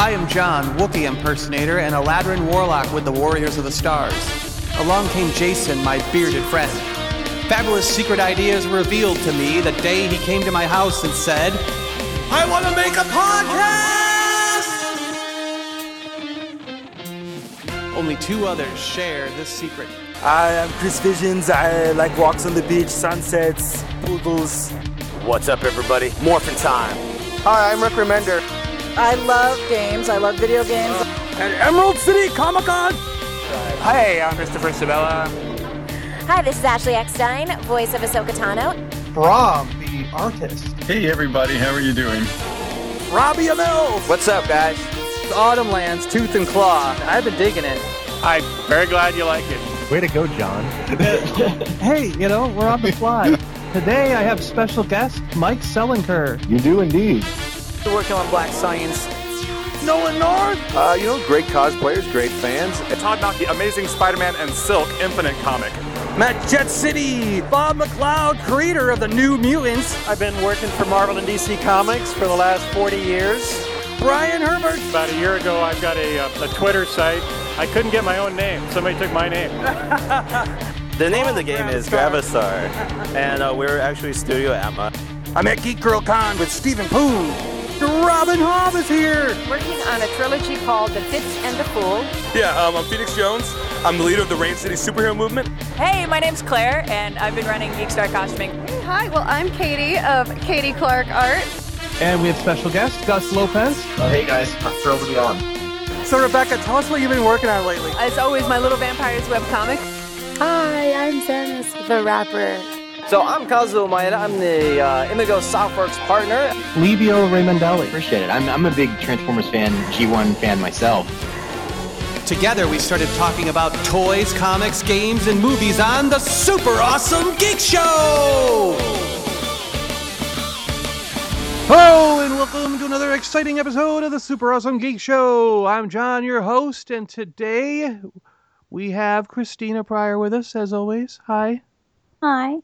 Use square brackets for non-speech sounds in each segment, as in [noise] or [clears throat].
I am John, Wookiee impersonator and Eladrin warlock with the Warriors of the Stars. Along came Jason, my bearded friend. Fabulous secret ideas were revealed to me the day he came to my house and said, I want to make a podcast! Only two others share this secret. I am Chris Visions. I like walks on the beach, sunsets, poodles. What's up, everybody? Morphin' time. Hi, I'm Rick Remender. I love games. I love video games. At Emerald City Comic Con. Hi, I'm Christopher Sabella. Hi, this is Ashley Eckstein, voice of Ahsoka Tano. Rob, the artist. Hey, everybody, how are you doing? Robbie Amell. What's up, guys? It's Autumnlands, Tooth and Claw. I've been digging it. I'm very glad you like it. Way to go, John. [laughs] hey, you know, we're on the fly. Today I have special guest Mike Selinker. You do indeed. We're working on Black Science. Nolan North. Uh, you know, great cosplayers, great fans. Todd Mackey, Amazing Spider-Man and Silk Infinite comic. Matt Jet City. Bob McLeod, creator of the New Mutants. I've been working for Marvel and DC Comics for the last 40 years. Brian Herbert. About a year ago, I've got a, uh, a Twitter site. I couldn't get my own name. Somebody took my name. [laughs] The name of the game is Gravistar, and uh, we're actually Studio Atma. I'm at Geek Girl Con with Stephen Poon. Robin Hobb is here. Working on a trilogy called The Fitz and the Fool. Yeah, um, I'm Phoenix Jones. I'm the leader of the Rain City superhero movement. Hey, my name's Claire, and I've been running Geekstar Costuming. Hey, hi, well, I'm Katie of Katie Clark Art. And we have special guest Gus Lopez. Oh, hey guys, I'm thrilled to be on. So, Rebecca, tell us what you've been working on lately. As always, my Little Vampires webcomic. Hi, I'm Samus the rapper. So, I'm Kazuo Maeda. I'm the uh, Imigo Softworks partner. Livio Ramondelli. Appreciate it. I'm, I'm a big Transformers fan, G1 fan myself. Together, we started talking about toys, comics, games, and movies on the Super Awesome Geek Show! Hello, and welcome to another exciting episode of the Super Awesome Geek Show. I'm John, your host, and today we have Christina Pryor with us, as always. Hi. Hi.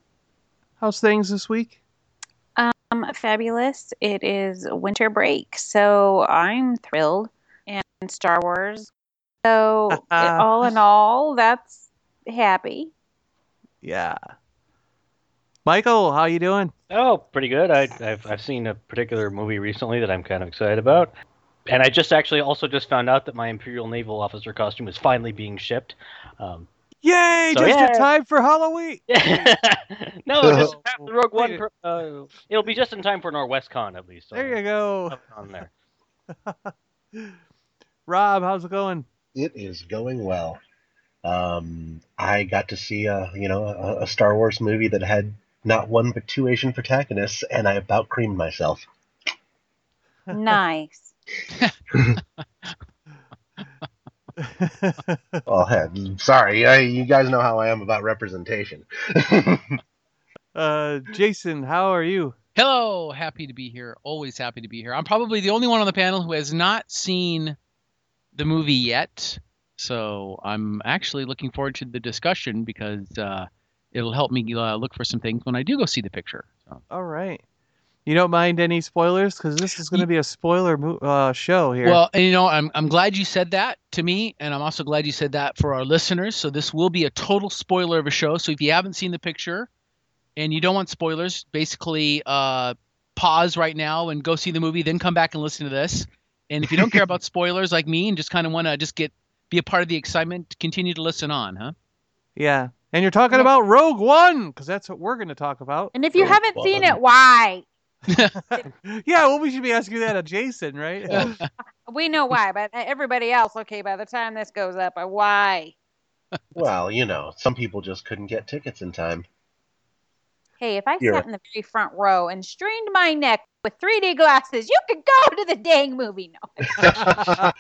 How's things this week? Um, fabulous. It is winter break, so I'm thrilled. And Star Wars. So, [laughs] it- all in all, that's happy. Yeah. Michael, how you doing? Oh, pretty good. I, I've I've seen a particular movie recently that I'm kind of excited about, and I just actually also just found out that my Imperial Naval Officer costume is finally being shipped. Um, Yay! So, just yeah. in time for Halloween. [laughs] no, just [laughs] the Rogue One. Pro- uh, it'll be just in time for Norwestcon at least. There you go. On there. [laughs] Rob, how's it going? It is going well. Um, I got to see a you know a, a Star Wars movie that had not one but two Asian protagonists, and I about creamed myself. Nice. [laughs] Oh, heck, sorry, I, you guys know how I am about representation. [laughs] Uh, Jason, how are you? Hello, happy to be here. Always happy to be here. I'm probably the only one on the panel who has not seen the movie yet, so I'm actually looking forward to the discussion because uh, it'll help me uh, look for some things when I do go see the picture. So. All right. You don't mind any spoilers because this is going to be a spoiler mo- uh, show here. Well, and you know, I'm I'm glad you said that to me, and I'm also glad you said that for our listeners. So this will be a total spoiler of a show. So if you haven't seen the picture, and you don't want spoilers, basically uh, pause right now and go see the movie, then come back and listen to this. And if you don't care [laughs] about spoilers like me and just kind of want to just get be a part of the excitement, continue to listen on, huh? yeah. And you're talking about Rogue One because that's what we're going to talk about. And if you haven't seen it, why? [laughs] Yeah, well, we should be asking that of Jason, right? We know why, but everybody else, okay, by the time this goes up, uh, why? well, you know, some people just couldn't get tickets in time. Hey, if I You're- sat in the very front row and strained my neck with 3D glasses, you could go to the dang movie. No.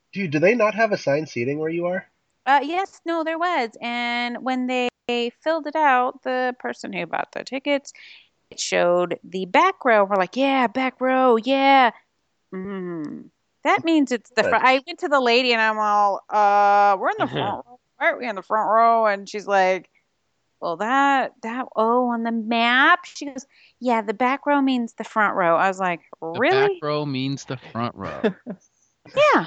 [laughs] Dude, do they not have assigned seating where you are? Uh, yes, no, there was. And when they filled it out, the person who bought the tickets, it showed the back row. We're like, yeah, back row, yeah. Mm, that means it's the front. I went to the lady and I'm all, uh, we're in the front row. Why aren't we in the front row? And she's like, well, that, that, oh, on the map. She goes, yeah, the back row means the front row. I was like, The really? back row means the front row. [laughs] Yeah.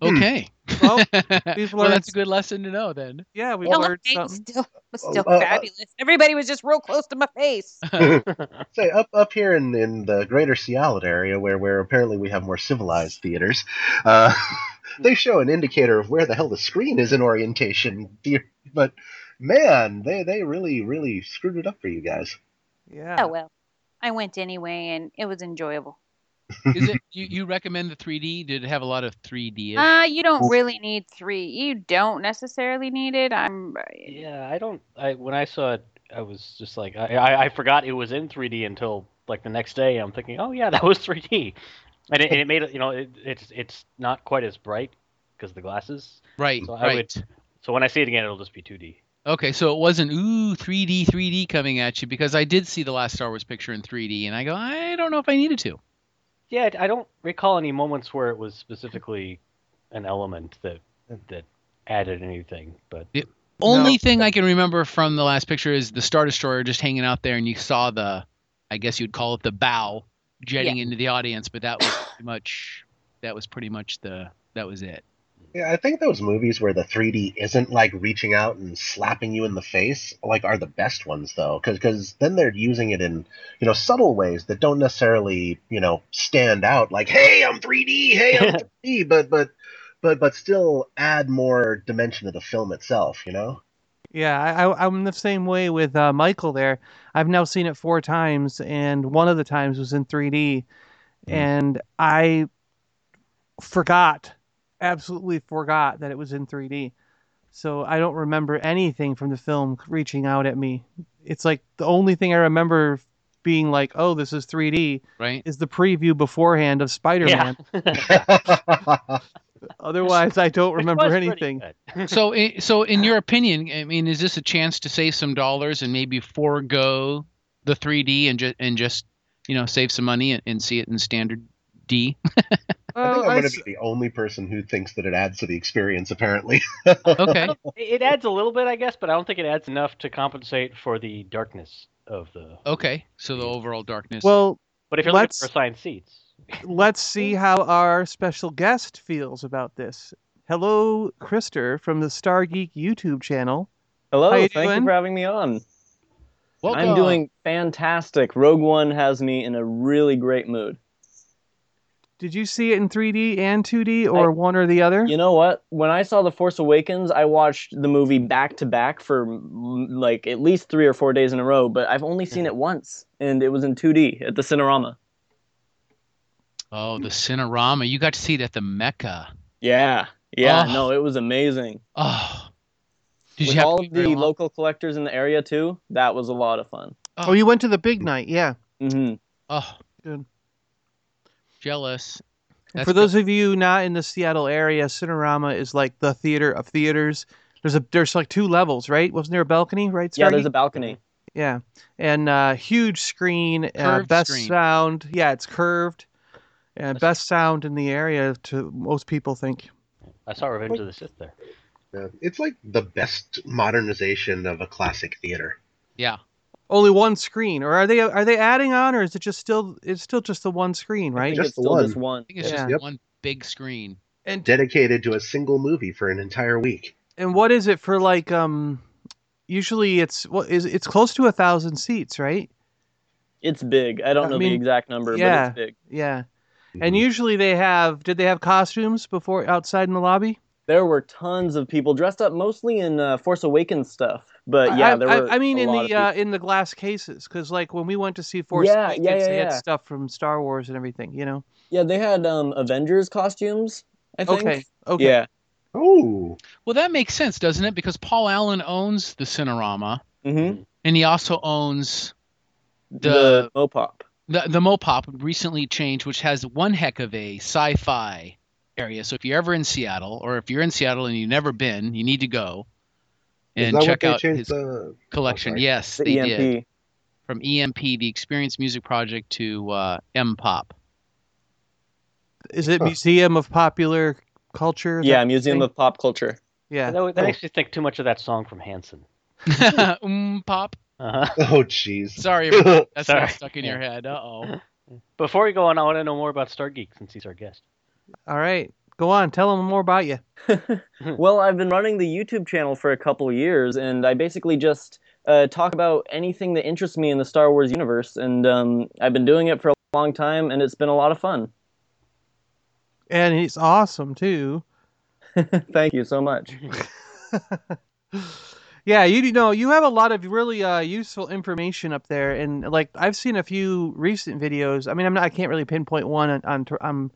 Okay. Well, [laughs] we've well, that's a good lesson to know then. Yeah, we No, learned something. still, [laughs] was still uh, uh, fabulous. Everybody was just real close to my face. [laughs] Say up up here in, in the greater Seattle area, where where apparently we have more civilized theaters, uh, they show an indicator of where the hell the screen is in orientation. But man, they they really really screwed it up for you guys. Yeah. Oh well, I went anyway, and it was enjoyable. Is it [laughs] you, you recommend the 3D? Did it have a lot of 3D? Uh, you don't really need three. You don't necessarily need it. I'm. Yeah, I don't. I when I saw it, I was just like, I, I, I forgot it was in 3D until like the next day. I'm thinking, oh yeah, that was 3D, and it, and it made it. You know, it, it's it's not quite as bright because the glasses. Right, So I right. would. So when I see it again, it'll just be 2D. Okay, so it wasn't ooh 3D 3D coming at you because I did see the last Star Wars picture in 3D and I go I don't know if I needed to. Yeah, I I don't recall any moments where it was specifically an element that that added anything, but The only thing I can remember from the last picture is the Star Destroyer just hanging out there and you saw the I guess you'd call it the bow jetting Yeah. into the audience, but that was pretty much that was pretty much the that was it. Yeah, I think those movies where the 3D isn't like reaching out and slapping you in the face, like are the best ones though, because then they're using it in you know subtle ways that don't necessarily you know stand out. Like, hey, I'm 3D, hey, I'm [laughs] 3D, but but but but still add more dimension to the film itself. You know. Yeah, I, I'm the same way with uh, Michael there. I've now seen it four times, and one of the times was in 3D, and I forgot, absolutely forgot that it was in 3D. So I don't remember anything from the film reaching out at me. It's like the only thing I remember being like, "Oh, this is 3D," right? Is the preview beforehand of Spider-Man. Yeah. [laughs] [laughs] Otherwise, I don't remember anything. [laughs] so so in your opinion, I mean is this a chance to save some dollars and maybe forego the 3D and just and just you know save some money and, and see it in standard D? I think oh, I'm going to be the only person who thinks that it adds to the experience. Apparently. okay. [laughs] it adds a little bit, I guess, but I don't think it adds enough to compensate for the darkness of the. Okay, so the overall darkness. Well, But if you're looking let's for assigned seats, [laughs] let's see how our special guest feels about this. Hello, Krister from the Star Geek YouTube channel. Hello, you thank doing? you for having me on. Welcome. I'm doing fantastic. Rogue One has me in a really great mood. Did you see it in 3D and 2D, or one or the other? You know what? When I saw The Force Awakens, I watched the movie back to back for mm, like at least three or four days in a row, but I've only seen it once, and it was in 2D at the Cinerama. Oh, the Cinerama. You got to see it at the Mecca. Yeah, yeah, Oh. no, it was amazing. Oh, did With you have all of the long? local collectors in the area too, that was a lot of fun. Oh, you went to the big night, yeah. Mm-hmm. Oh, Good. Jealous. And For those of you not in the Seattle area, Cinerama is like the theater of theaters. There's a there's like two levels, right? Wasn't there a balcony, right? Yeah, there's a balcony. Yeah, and uh, huge screen, uh, best screen. sound. Yeah, it's curved, and best sound in the area to most people think. I saw Revenge of the Sith there. Yeah, it's like the best modernization of a classic theater. Yeah. Only one screen, or are they are they adding on, or is it just still it's still just the one screen, right? Just the one. one. I think it's Yeah. just Yep. one big screen. And Dedicated to a single movie for an entire week. and what is it for like um? Usually it's what is it's close to a thousand seats, right? It's big. I don't I know mean, the exact number, yeah, but it's big. Yeah, and usually they have. Did they have costumes before outside in the lobby? There were tons of people dressed up, mostly in uh, Force Awakens stuff. But yeah, I, there I- were. I mean, a in lot the uh, in the glass cases, because like when we went to see Force Yeah, Awakens, yeah, yeah, they had stuff from Star Wars and everything. You know. yeah, they had um, Avengers costumes. I think. Okay. Okay. Yeah. Oh. Well, that makes sense, doesn't it? Because Paul Allen owns the Cinerama, Mm-hmm. and he also owns The, Mopop. the the Mopop recently changed, which has one heck of a sci-fi area. So if you're ever in Seattle, or if you're in Seattle and you've never been, you need to go and check out his the- collection. Oh, yes, The they EMP. did. From EMP, the Experience Music Project, to uh, M Pop. Is it Museum of Popular Culture? Yeah, Museum thing? of Pop Culture. Yeah. That, that makes me think too much of that song from Hanson. [laughs] um Pop. Uh-huh. [laughs] Oh, jeez. Sorry, [laughs] that's Sorry. stuck in your head. Uh oh. Before we go on, I want to know more about Stargeek since he's our guest. All right, go on. Tell them more about you. [laughs] well, I've been running the YouTube channel for a couple of years, and I basically just uh, talk about anything that interests me in the Star Wars universe, and um, I've been doing it for a long time, and it's been a lot of fun. And it's awesome too. [laughs] Thank you so much. [laughs] yeah, you know, you have a lot of really uh, useful information up there, and like I've seen a few recent videos. I mean, I'm not, I can't really pinpoint one on, on on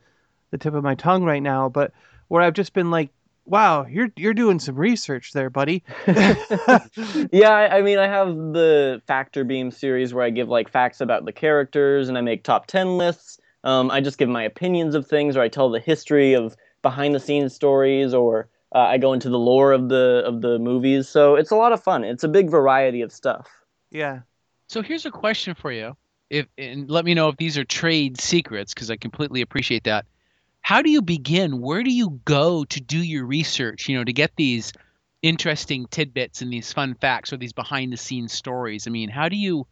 the tip of my tongue right now, but where I've just been like, wow, you're you're doing some research there, buddy. [laughs] [laughs] yeah, I, I, mean, I have the Factor Beam series where I give like facts about the characters, and I make top ten lists. Um, I just give my opinions of things, or I tell the history of behind the scenes stories, or uh, I go into the lore of the of the movies. So it's a lot of fun. It's a big variety of stuff. Yeah. So here's a question for you. If and let me know if these are trade secrets because I completely appreciate that. How do you begin? Where do you go to do your research? You know, to get these interesting tidbits and these fun facts or these behind the scenes stories. I mean, how do you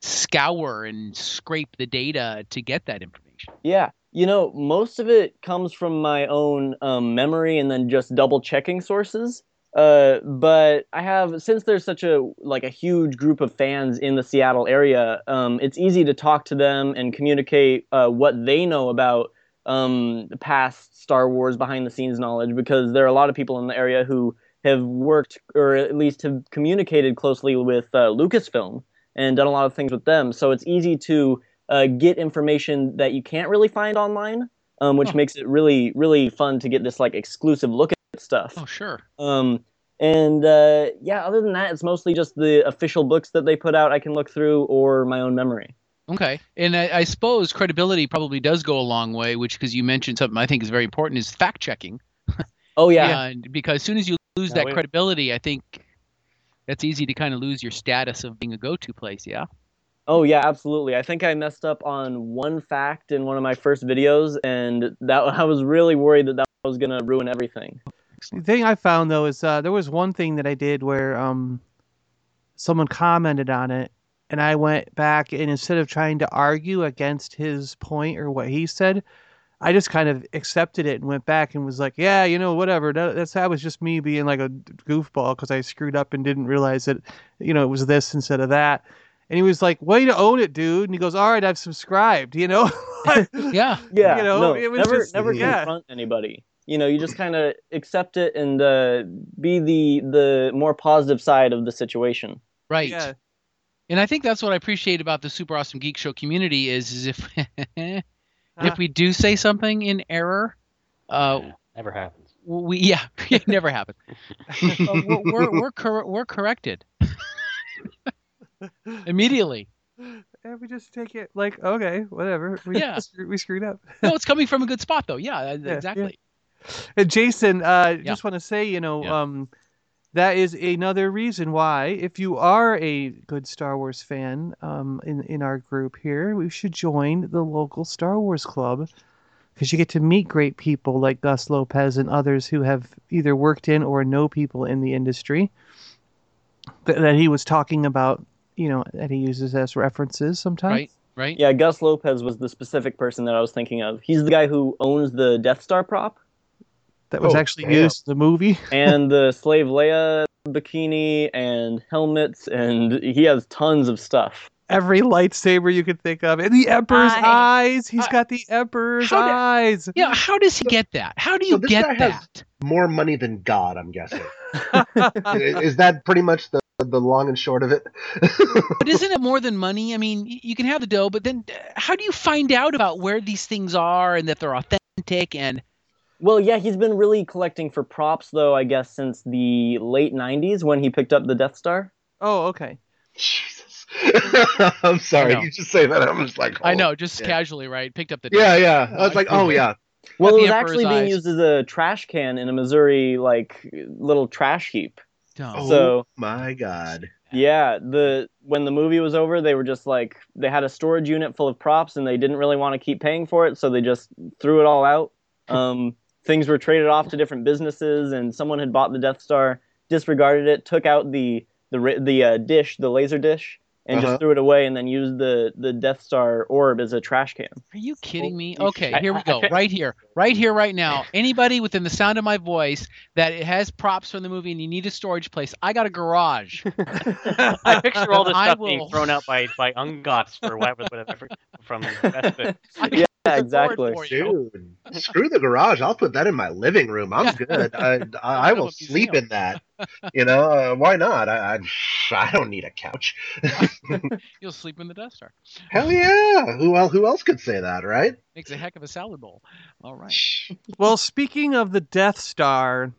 scour and scrape the data to get that information? Yeah, you know, most of it comes from my own um, memory and then just double checking sources. Uh, but I have since there's such a like a huge group of fans in the Seattle area, um, it's easy to talk to them and communicate uh, what they know about um, past Star Wars behind the scenes knowledge because there are a lot of people in the area who have worked or at least have communicated closely with uh, Lucasfilm and done a lot of things with them. So it's easy to uh, get information that you can't really find online, um, which oh. makes it really, really fun to get this like exclusive look at stuff. Oh, sure. Um, and uh, yeah, other than that, it's mostly just the official books that they put out I can look through or my own memory. Okay, and I, I suppose credibility probably does go a long way, which because you mentioned something I think is very important is fact checking. [laughs] oh yeah. yeah, because as soon as you lose that credibility, I think that's easy to kind of lose your status of being a go-to place. Yeah. Oh yeah, absolutely. I think I messed up on one fact in one of my first videos, and that I was really worried that that was gonna ruin everything. The thing I found though is uh, there was one thing that I did where um, someone commented on it, and I went back and instead of trying to argue against his point or what he said, I just kind of accepted it and went back and was like, yeah, you know, whatever. That, that's that was just me being like a goofball because I screwed up and didn't realize that, you know, it was this instead of that. And he was like, "Way to own it, dude!" And he goes, "All right, I've subscribed." You know? [laughs] [laughs] yeah, yeah. You know, no, it was never, just, never yeah. confront anybody. You know, you just kind of accept it and uh, be the the more positive side of the situation. Right. Yeah. And I think that's what I appreciate about the Super Awesome Geek Show community is, is if [laughs] if we do say something in error, uh, yeah, never happens. We yeah, [laughs] it never happens. [laughs] uh, we're we're we're, cor- we're corrected immediately. And we just take it like okay, whatever. We, Yeah. we screwed up. No, it's coming from a good spot though. Yeah, uh, Yeah, exactly. And Jason, uh, Yeah. just want to say, you know, Yeah. um, that is another reason why, if you are a good Star Wars fan, um, in in our group here, we should join the local Star Wars club because you get to meet great people like Gus Lopez and others who have either worked in or know people in the industry that, that he was talking about. You know, that he uses as references sometimes. Right, right. Yeah, Gus Lopez was the specific person that I was thinking of. He's the guy who owns the Death Star prop That was Oh, actually damn. used in the movie. [laughs] and the Slave Leia bikini and helmets, and he has tons of stuff. every lightsaber you could think of, and the Emperor's I- eyes. He's got the Emperor's How did- eyes. Yeah, how does he get that? How do you So this get guy that? has more money than God, I'm guessing. [laughs] Is that pretty much the the long and short of it? [laughs] But isn't it more than money? I mean, you can have the dough, but then uh, how do you find out about where these things are and that they're authentic? And Well, yeah, he's been really collecting for props, though, I guess, since the late 90s when he picked up the Death Star. Oh, okay. Jesus. [laughs] I'm sorry. I. You just say that. I'm just like, I oh, know, just yeah. casually, right? Picked up the Yeah, yeah. I was like, oh yeah. [laughs] Well, Got it was Emperor's actually being used as a trash can in a Missouri, like, little trash heap. Oh. So, my God. yeah, the when the movie was over, they were just like, they had a storage unit full of props and they didn't really want to keep paying for it, so they just threw it all out. [laughs] Um, things were traded off to different businesses, and someone had bought the Death Star, disregarded it, took out the the the uh, dish, the laser dish, and Uh-huh. just threw it away, and then used the the Death Star orb as a trash can. Are you kidding me? Okay, here we go. Right here. Right here, right now. [laughs] Anybody within the sound of my voice that it has props from the movie and you need a storage place, I got a garage. [laughs] [laughs] I picture all this I stuff will- being thrown out by by Ugnaughts or whatever, whatever from Best Yeah, [laughs] exactly. Dude, screw the garage. I'll put that in my living room. I'm good. I, [laughs] I, I will sleep in that. You know, uh, why not? I, I I don't need a couch. [laughs] You'll sleep in the Death Star. Hell yeah! Who else? Who else could say that, right? Makes a heck of a salad bowl. All right. Well, speaking of the Death Star,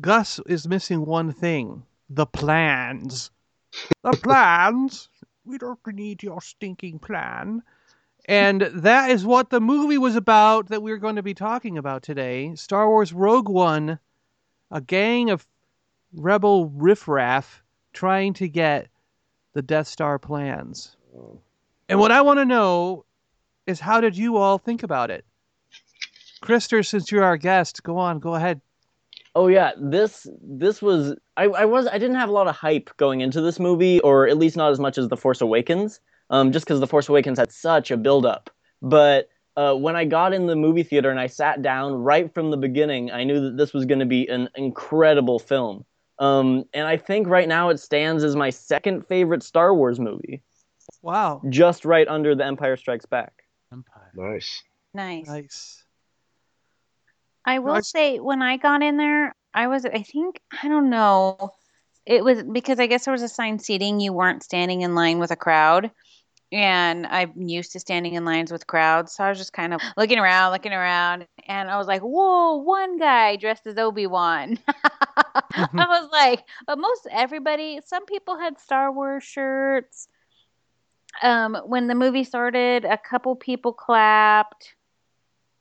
Gus is missing one thing the plans. The plans? We don't need your stinking plan. And that is what the movie was about that we're going to be talking about today Star Wars Rogue One, a gang of rebel riffraff trying to get the Death Star plans. And what I want to know is how did you all think about it? Krister, since you're our guest, go on, go ahead. Oh yeah, this this was I, I was I didn't have a lot of hype going into this movie, or at least not as much as The Force Awakens, um, just because The Force Awakens had such a build up. But uh, when I got in the movie theater and I sat down right from the beginning, I knew that this was going to be an incredible film. Um, and I think right now it stands as my second favorite Star Wars movie, Wow. just right under The Empire Strikes Back. Empire. Nice. Nice. Nice. I will say when I got in there, I was I think I don't know. It was because I guess there was assigned seating. You weren't standing in line with a crowd. And I'm used to standing in lines with crowds. So I was just kind of looking around, looking around, and I was like, whoa, one guy dressed as Obi Wan. [laughs] I was like, but most everybody, some people had Star Wars shirts. Um, when the movie started, a couple people clapped,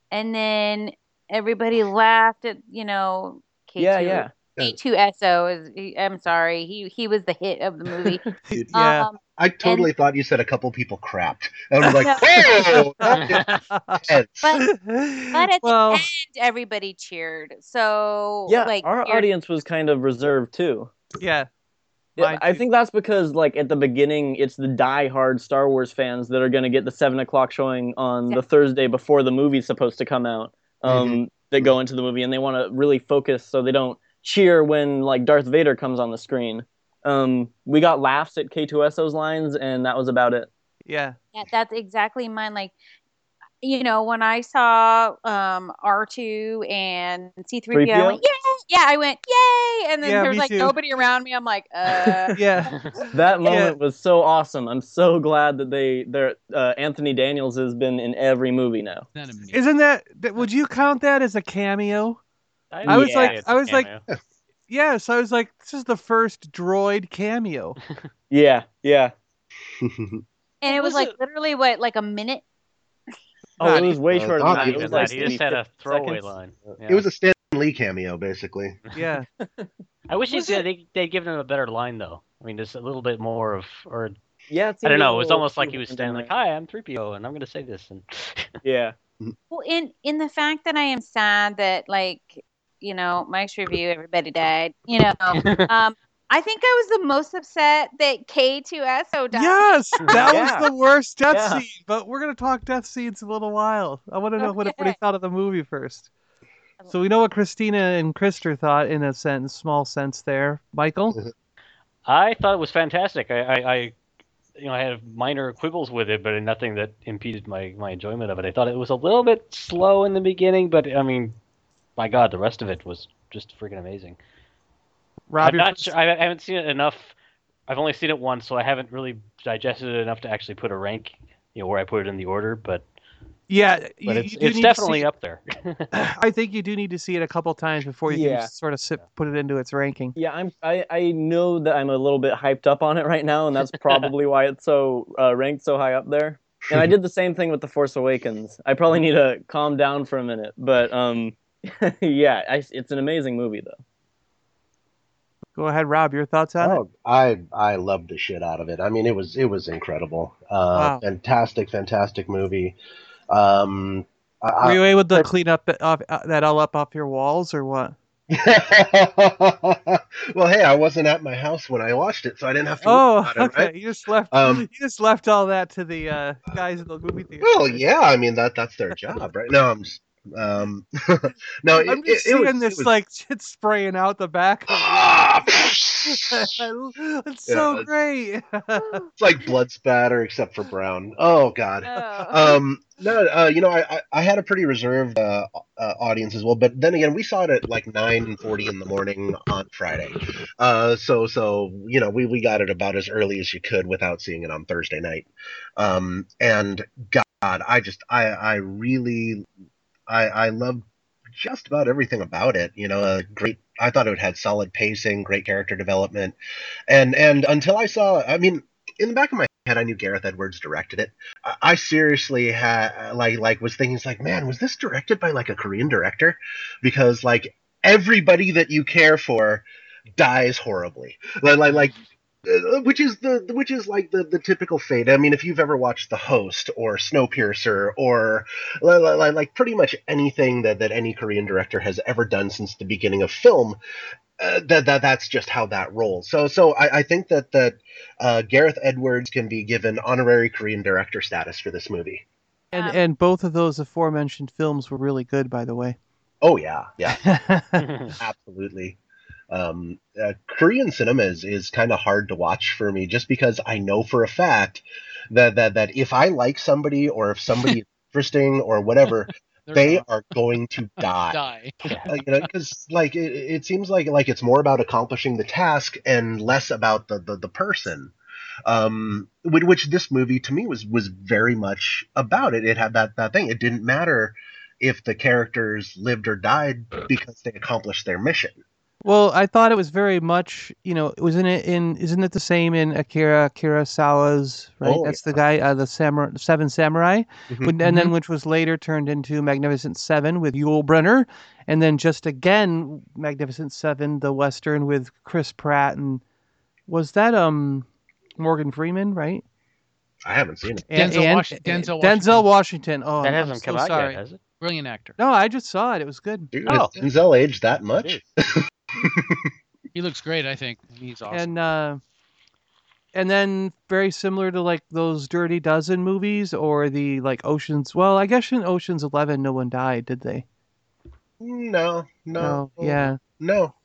and then everybody laughed at you know K2. Yeah, yeah. K2SO is. I'm sorry, he he was the hit of the movie. [laughs] Yeah. Um, I totally thought you said a couple people crapped. I was like, [laughs] whoa! [laughs] but but at the end, everybody cheered. So Yeah, like our you're- audience was kind of reserved too. Yeah. Yeah, I think that's because, like, at the beginning, it's the die-hard Star Wars fans that are going to get the seven o'clock showing on the Thursday before the movie's supposed to come out. Um, Mm-hmm. That go into the movie and they want to really focus so they don't cheer when like Darth Vader comes on the screen. Um, we got laughs at K2SO's lines, and that was about it. Yeah. Yeah, that's exactly mine. Like, you know, when I saw um R2 and C3PO, I went, yeah, yeah, I went, yay, and then Yeah, there's me like too. nobody around me. I'm like, [laughs] uh, yeah. [laughs] That moment was so awesome. I'm so glad that they, their uh, Anthony Daniels has been in every movie now. Isn't that, that- would you count that as a cameo? I- I was Yeah, like, I I a was like, cameo. [laughs] yes, I was like, this is the first droid cameo. [laughs] Yeah, yeah. and it was, like literally what, like a minute. Oh, it was way shorter than that. It was like He just had a throwaway seconds. line. It was a Stan Lee cameo, basically. Yeah. [laughs] I wish they'd, they, they'd given him a better line though. I mean, just a little bit more of, or Yeah, I don't know. It was almost like he was too standing like, "Hi, I'm 3PO, and I'm going to say this." And Yeah. Well, in in the fact that I am sad that like you know Mike's review, everybody died. You know, [laughs] um, I think I was the most upset that K2SO died. Yes, that Yeah. was the worst death Yeah. scene. But we're gonna talk death scenes in a little while. I want to know what, what he thought of the movie first. So we know what Christina and Krister thought in a sense, small sense there. Michael, [laughs] I thought it was fantastic. I, I, I, you know, I had minor quibbles with it, but nothing that impeded my my enjoyment of it. I thought it was a little bit slow in the beginning, but I mean, my God, the rest of it was just freaking amazing. Rob, I'm not sure. I I haven't seen it enough. I've only seen it once, so I haven't really digested it enough to actually put a rank, you know, where I put it in the order. But yeah, but you- it's you it's definitely see- up there. [laughs] I think you do need to see it a couple times before you Yeah. can sort of sit, put it into its ranking. Yeah, I'm. I, I know that I'm a little bit hyped up on it right now, and that's probably why it's so uh, ranked so high up there. And I [laughs] did the same thing with the Force Awakens. I probably need to calm down for a minute, but um, [laughs] yeah, I, it's an amazing movie though. Go ahead, Rob. Your thoughts on it? Oh, I I loved the shit out of it. I mean, it was it was incredible. Uh, Wow. Fantastic, fantastic movie. Um, I, Were you able to clean up that, off, uh, that all up off your walls or what? [laughs] well, hey, I wasn't at my house when I watched it, so I didn't have to. Oh, worry about it, okay. right? You just left. Um, you just left all that to the uh, guys in the movie theater. Well, yeah, I mean that that's their job, right? No, I'm just um, [laughs] no, I'm it, just it seeing was, this was- like shit spraying out the back. Of [laughs] it's so Yeah. great. It's like blood spatter, except for brown. Oh God. Um, no, uh, you know, I, I I had a pretty reserved uh, uh, audience as well, but then again, we saw it at like nine forty in the morning on Friday. Uh, so so you know, we we got it about as early as you could without seeing it on Thursday night. Um, and God, I just I I really I I love just about everything about it. You know, a great. I thought it had solid pacing, great character development, and and until I saw, I mean, in the back of my head, I knew Gareth Edwards directed it. I, I seriously had like like was thinking, it's like, man, was this directed by like a Korean director? Because like everybody that you care for dies horribly. Like like like which is the which is like the the typical fate. I mean, if you've ever watched The Host or Snowpiercer or li- li- li- like pretty much anything that that any Korean director has ever done since the beginning of film, uh, that that that's just how that rolls. So so I, I think that that uh, Gareth Edwards can be given honorary Korean director status for this movie. and and both of those aforementioned films were really good, by the way. Oh yeah, yeah, [laughs] absolutely. Um, uh, Korean cinema is, is kind of hard to watch for me, just because I know for a fact that that that if I like somebody or if somebody is [laughs] interesting or whatever, [laughs] they are going to [laughs] die. Die. Uh, you know, because like it, it seems like like it's more about accomplishing the task and less about the the, the person. Um, which, which this movie to me was was very much about it. It had that that thing. It didn't matter if the characters lived or died because they accomplished their mission. Well, I thought it was very much, you know, wasn't it in? Isn't it the same in Akira Kurosawa's? Right, Oh, that's the guy, uh, the samurai, Seven Samurai, Mhm. When- and then which was later turned into Magnificent Seven with Yul Brynner, and then just again Magnificent Seven, the western with Chris Pratt and was that um Morgan Freeman, right? I haven't seen it. And- Denzel and- Wash- Denzel Denzel Washington. Oh, That I'm hasn't so come out yet, sorry. has it? Brilliant actor. No, I just saw it. It was good. Dude, Oh. Denzel aged that much? [laughs] He looks great. I think he's awesome. and uh and then very similar to like those dirty dozen movies or the like oceans well i guess in oceans 11 no one died did they No, no, yeah no.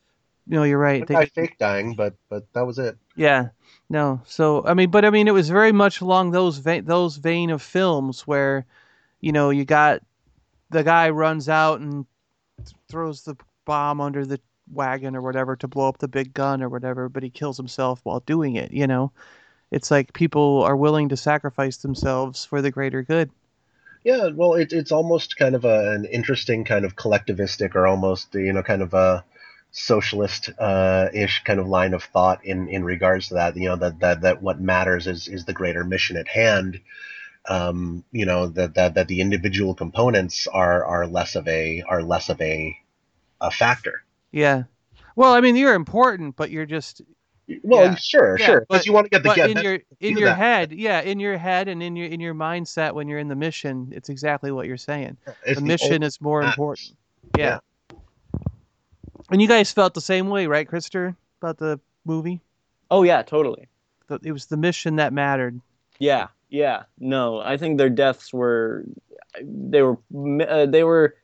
no you're right they guy did- fake dying, but but that was it. yeah no so i mean but i mean it was very much along those vein those vein of films where you know you got the guy runs out and throws the bomb under the wagon or whatever to blow up the big gun or whatever but he kills himself while doing it you know it's like people are willing to sacrifice themselves for the greater good Yeah, well, it, it's almost kind of a, an interesting kind of collectivistic or almost you know kind of a socialist uh, ish kind of line of thought in in regards to that. You know that that that what matters is is the greater mission at hand. Um, you know that that that the individual components are are less of a are less of a a factor. Yeah well i mean you're important but you're just Well, yeah. sure, Yeah, sure, because but- you want to get the get in your in your that. head yeah in your head and in your in your mindset when you're in the mission it's exactly what you're saying It's the the mission only is more matters. important yeah. and you guys felt the same way right Krister, about the movie Oh yeah, totally. The- it was the mission that mattered Yeah, yeah. No, I think their deaths were they were uh, they were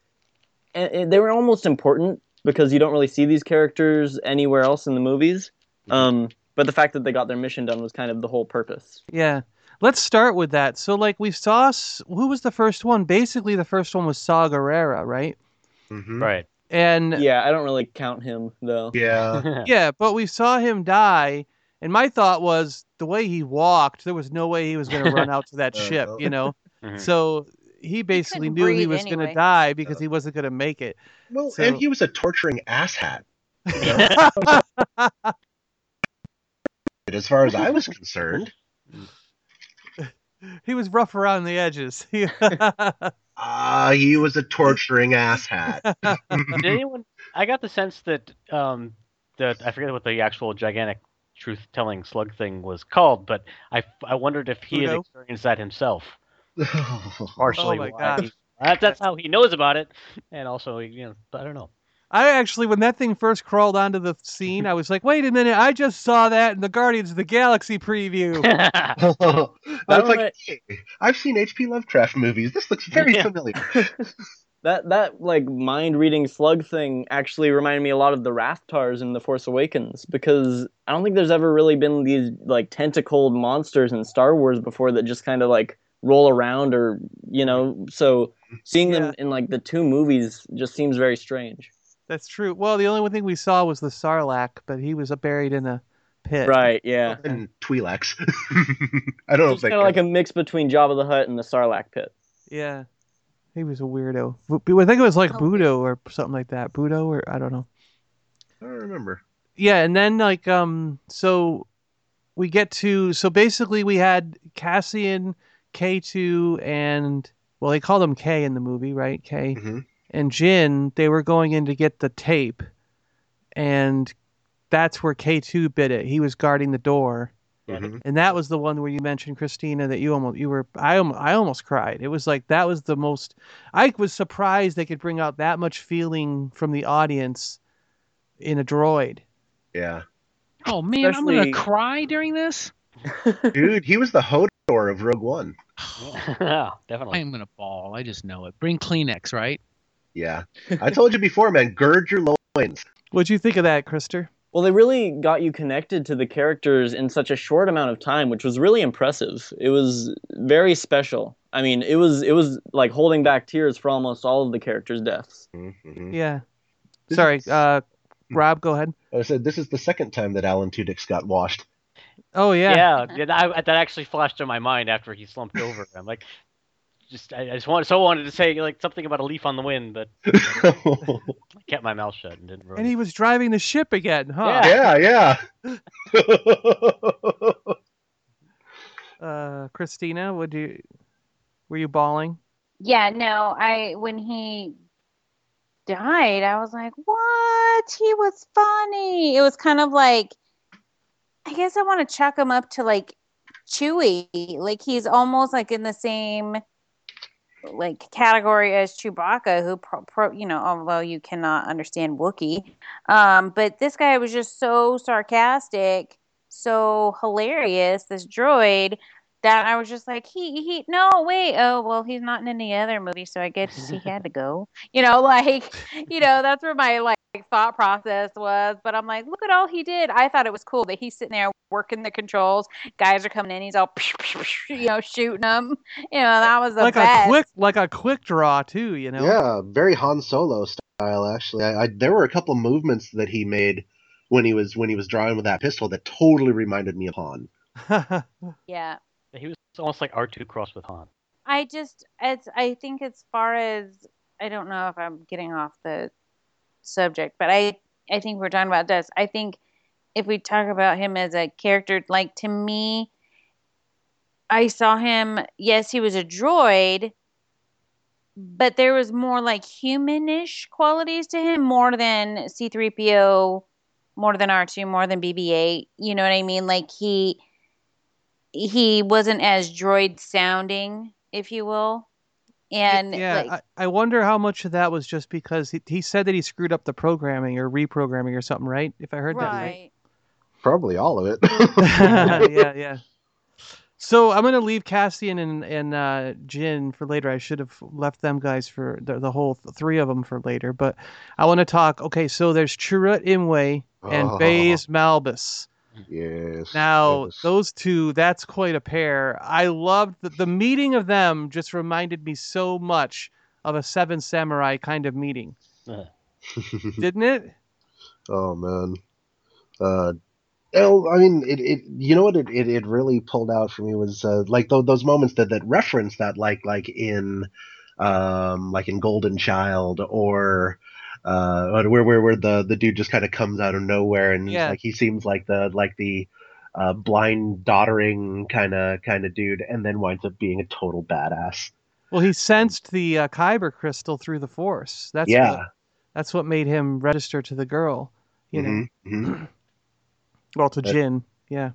and- and they were almost important because you don't really see these characters anywhere else in the movies. Um, but the fact that they got their mission done was kind of the whole purpose. yeah let's start with that so like we saw who was the first one basically the first one was Saw Gerrera right Right. and Yeah, I don't really count him though. Yeah. [laughs] [laughs] yeah, but we saw him die, and my thought was the way he walked, there was no way he was going to run out to that [laughs] ship, you know. Mhm. So he basically couldn't knew he breathe was going to die because he wasn't going to make it. Well, So- and he was a torturing asshat. [laughs] as far as I was concerned. [laughs] he was rough around the edges. [laughs] Ah, he was a torturing asshat. Did anyone? I got the sense that um, that I forget what the actual gigantic truth-telling slug thing was called, but I I wondered if he had experienced that himself. Partially, Oh my why gosh. he- that, that's how he knows about it, and also you know I don't know. I actually, when that thing first crawled onto the scene, I was like, "Wait a minute! I just saw that in the Guardians of the Galaxy preview." [laughs] [laughs] I was like, hey, I've seen H.P. Lovecraft movies. This looks very Yeah. familiar. [laughs] That that like mind reading slug thing actually reminded me a lot of the Rathtars in The Force Awakens because I don't think there's ever really been these like tentacled monsters in Star Wars before that just kind of like roll around or you know so seeing them in like the two movies just seems very strange. That's true. Well, the only one thing we saw was the Sarlacc, but he was uh, buried in a pit. Right, yeah. And Twi'leks. [laughs] I don't know It's they kind of like a mix between Jabba the Hutt and the Sarlacc pit. Yeah. He was a weirdo. I think it was like Budo or something like that. Budo or I don't know. I don't remember. Yeah, and then like um so we get to so basically we had Cassian, K2 and well they called him K in the movie, right? K. Mm-hmm. And Jyn, they were going in to get the tape and that's where K2 bit it. He was guarding the door. Mm-hmm. And that was the one where you mentioned Christina that you almost you were I almost, I almost cried. It was like that was the most I was surprised they could bring out that much feeling from the audience in a droid. Yeah. Oh man, I'm gonna cry during this. [laughs] Dude, he was the Hodor of Rogue One. yeah, [laughs] definitely. I'm gonna bawl. I just know it. Bring Kleenex, right? Yeah. I told you before, man, gird your loins. What'd you think of that, Krister? Well, they really got you connected to the characters in such a short amount of time, which was really impressive. It was very special. I mean, it was it was like holding back tears for almost all of the characters' deaths. Mm-hmm. Yeah. Sorry, uh Rob, go ahead. I said this is the second time that Alan Tudyk's got washed. Oh yeah. Yeah, yeah, that, that actually flashed in my mind after he slumped over. I'm like, just I, I just want so wanted to say like something about a leaf on the wind, but [laughs] I kept my mouth shut and didn't. And he was driving the ship again, huh? Yeah, yeah. [laughs] Uh Christina, would you were you bawling? Yeah, no, I when he died, I was like, "What? He was funny." It was kind of like I guess I want to chuck him up to like Chewie. Like he's almost like in the same like category as Chewbacca, who pro, pro, you know, although you cannot understand Wookiee, um, but this guy was just so sarcastic, so hilarious. This droid that I was just like, he he no wait, oh well, he's not in any other movie, so I guess he had to go. You know, [laughs] like you know, that's where my like thought process was. But I'm like, look at all he did. I thought it was cool that he's sitting there working the controls. Guys are coming in, he's all [laughs] you know shooting them. You know, that was the like best. a quick like a quick draw too, you know. Yeah, very Han Solo style. Actually, I, I, there were a couple movements that he made when he was when he was drawing with that pistol that totally reminded me of Han. [laughs] yeah. He was almost like R two crossed with Han. I just it's I think as far as I don't know if I'm getting off the subject, but I I think we're talking about this. I think if we talk about him as a character, like to me, I saw him. Yes, he was a droid, but there was more like humanish qualities to him, more than C-3PO, more than R2, more than BB-8. You know what I mean? Like he he wasn't as droid sounding, if you will. And yeah, like, I, I wonder how much of that was just because he, he said that he screwed up the programming or reprogramming or something, right? If I heard that right. right. Probably all of it. [laughs] yeah, yeah. [laughs] So I'm gonna leave Cassian and and uh, Jyn for later. I should have left them guys for the, the whole th- three of them for later. But I want to talk. Okay, so there's Chirrut Imwe and Oh. Baze Malbus. Yes. Now those two, that's quite a pair. I loved the, the meeting of them. Just reminded me so much of a Seven Samurai kind of meeting, [laughs] didn't it? Oh man. Uh, oh, I mean, it, it. You know what? It, it, it really pulled out for me was uh, like th- those moments that that reference that, like like in, um, like in Golden Child or. Uh, where where where the the dude just kind of comes out of nowhere and Yeah. like he seems like the like the uh, blind doddering kind of kind of dude, and then winds up being a total badass. Well, he sensed the uh, Kyber crystal through the Force. That's Yeah. What, that's what made him register to the girl. You know. Mhm, mhm. [clears throat] Well, to That- Jyn. Yeah.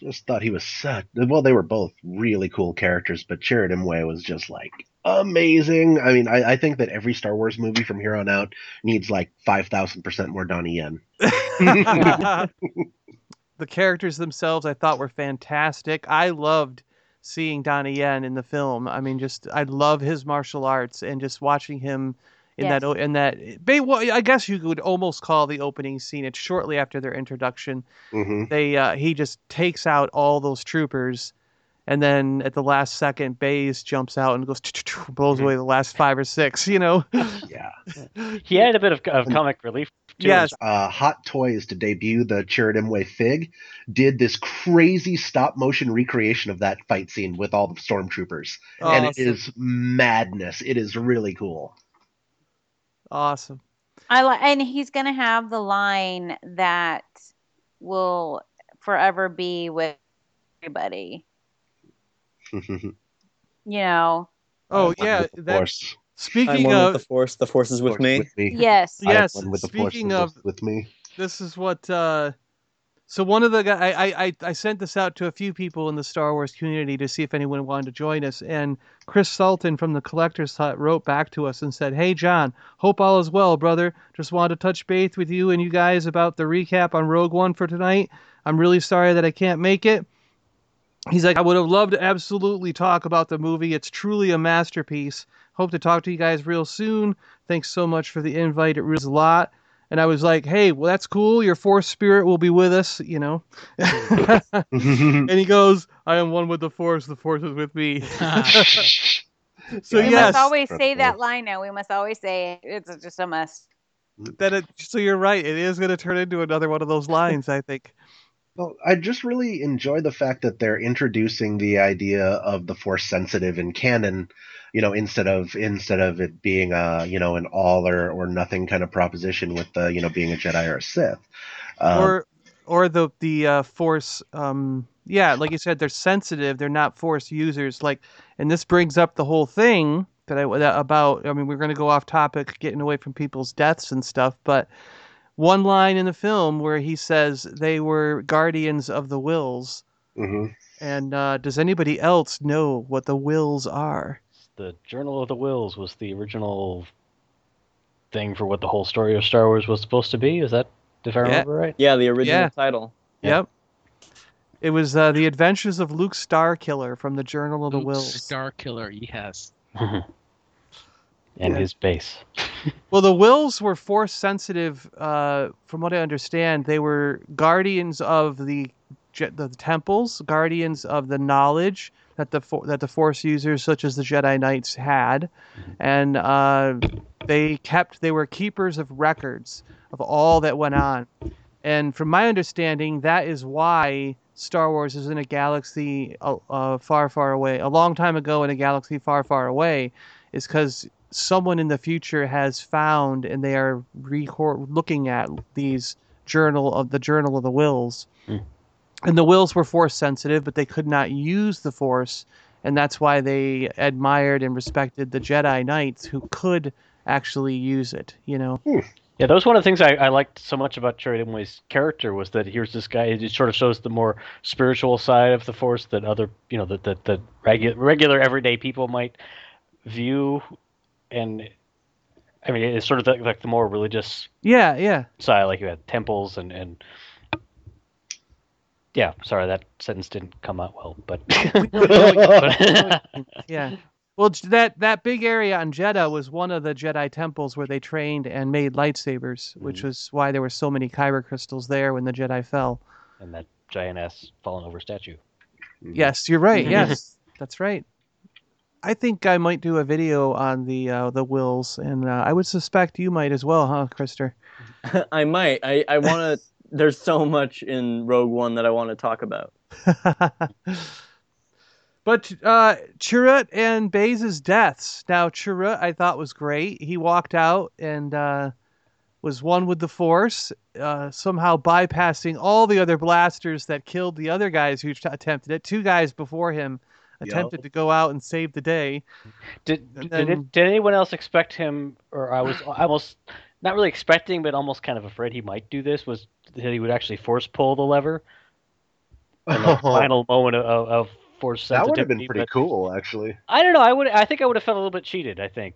just thought he was such well they were both really cool characters but Chirrut Imwe was just like amazing. I mean, I, I think that every Star Wars movie from here on out needs like five thousand percent more Donnie Yen. [laughs] [laughs] the characters themselves I thought were fantastic. I loved seeing Donnie Yen in the film. I mean, just I love his martial arts and just watching him in Yes. that in that. They, well, I guess you could almost call the opening scene. It's shortly after their introduction. Mhm. They uh, he just takes out all those troopers. And then at the last second, Baze jumps out and goes blows away the last five or six. You know. [laughs] yeah. He had a bit of, of comic relief. Too, Yes. Uh, Hot Toys to debut the Chirrut Fig did this crazy stop motion recreation of that fight scene with all the stormtroopers, and it is madness. It is really cool. Awesome. I like, and he's gonna have the line that will forever be with everybody. [laughs] You know. Oh yeah, the that, speaking I'm one of with the force. The force is with me. Yes. I am Yes, one with the Force speaking of- with- with me. this is what uh so one of the guy I, I I- I sent this out to a few people in the Star Wars community to see if anyone wanted to join us and Chris Sultan from the Collector's Hut wrote back to us and said, "Hey John, hope all is well, brother. Just wanted to touch base with you and you guys about the recap on Rogue One for tonight. I'm really sorry that I can't make it. He's like, I would have loved to absolutely talk about the movie. It's truly a masterpiece. Hope to talk to you guys real soon. Thanks so much for the invite. It means a lot. And I was like, hey, well, that's cool. Your force spirit will be with us, you know. [laughs] and he goes, I am one with the force. The force is with me. [laughs] [laughs] so, we yes. must always say that line now. We must always say it. It's just a must. That it, so you're right. It is going to turn into another one of those lines, I think. Well, I just really enjoy the fact that they're introducing the idea of the force sensitive in canon, you know, instead of instead of it being a you know an all or or nothing kind of proposition with the you know being a Jedi or a Sith. Um, or or the the uh, force um yeah like you said they're sensitive they're not force users like and this brings up the whole thing that i that about i mean we're going to go off topic getting away from people's deaths and stuff but one line in the film where he says they were guardians of the Whills mhm. and uh, does anybody else know what the Whills are The Journal of the Whills was the original thing for what the whole story of Star Wars was supposed to be. Is that if I Yeah. remember right? Yeah, the original Yeah. title. yep it was uh, the adventures of luke starkiller from the journal of the Whills. Luke wills Starkiller, yes. [laughs] and Yeah. his base. [laughs] Well, the Whills were force sensitive. Uh, from what I understand, they were guardians of the the temples, guardians of the knowledge that the that the force users, such as the Jedi Knights, had, and uh, they kept. They were keepers of records of all that went on. And from my understanding, that is why Star Wars is in a galaxy uh, uh, far, far away. A long time ago, in a galaxy far, far away, is because someone in the future has found and they are record- looking at these journal of the journal of the Whills. Hmm. And the Whills were force sensitive but they could not use the force and that's why they admired and respected the jedi knights who could actually use it you know? Hmm. Yeah, that was one of the things I, I liked so much about Chirrut Imwe's character was that here's this guy. It sort of shows the more spiritual side of the Force that other, you know, that that, that regular regular everyday people might view, and I mean, it's sort of the, like the more religious yeah yeah side, like you had temples and and. Yeah, sorry that sentence didn't come out well, but [laughs] [laughs] yeah well that that big area on Jedha was one of the jedi temples where they trained and made lightsabers mm-hmm. which was why there were so many kyber crystals there when the jedi fell and that giant ass fallen over statue. Mm-hmm. Yes, you're right. [laughs] Yes, that's right. I think I might do a video on the uh, the Whills, and uh, I would suspect you might as well, huh, Krister? [laughs] I might. I, I want to. [laughs] There's so much in Rogue One that I want to talk about. [laughs] But uh, Chirrut and Baze's deaths. Now, Chirrut, I thought was great. He walked out and uh, was one with the Force, uh, somehow bypassing all the other blasters that killed the other guys who t- attempted it. Two guys before him attempted to go out and save the day. Did And did, then- it, did anyone else expect him, or I was almost not really expecting, but almost kind of afraid he might do this? Was that he would actually force pull the lever? In the [laughs] final moment of, of force That would have been pretty but cool, actually. I don't know. I would. I think I would have felt a little bit cheated. I think.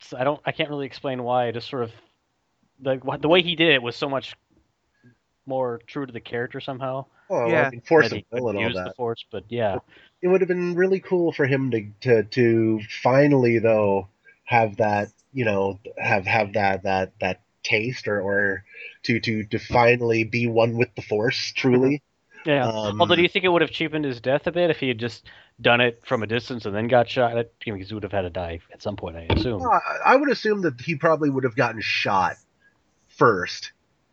So I don't. I can't really explain why. I just sort of the the way he did it was so much more true to the character somehow. Well, Yeah. I mean, force that of will and all use the force, but yeah. It would have been really cool for him to to to finally though have that you know have have that that that taste or or to to to finally be one with the force truly. Yeah. Um, Although, do you think it would have cheapened his death a bit if he had just done it from a distance and then got shot? At, because he would have had to die at some point, I assume. I I would assume that he probably would have gotten shot 1st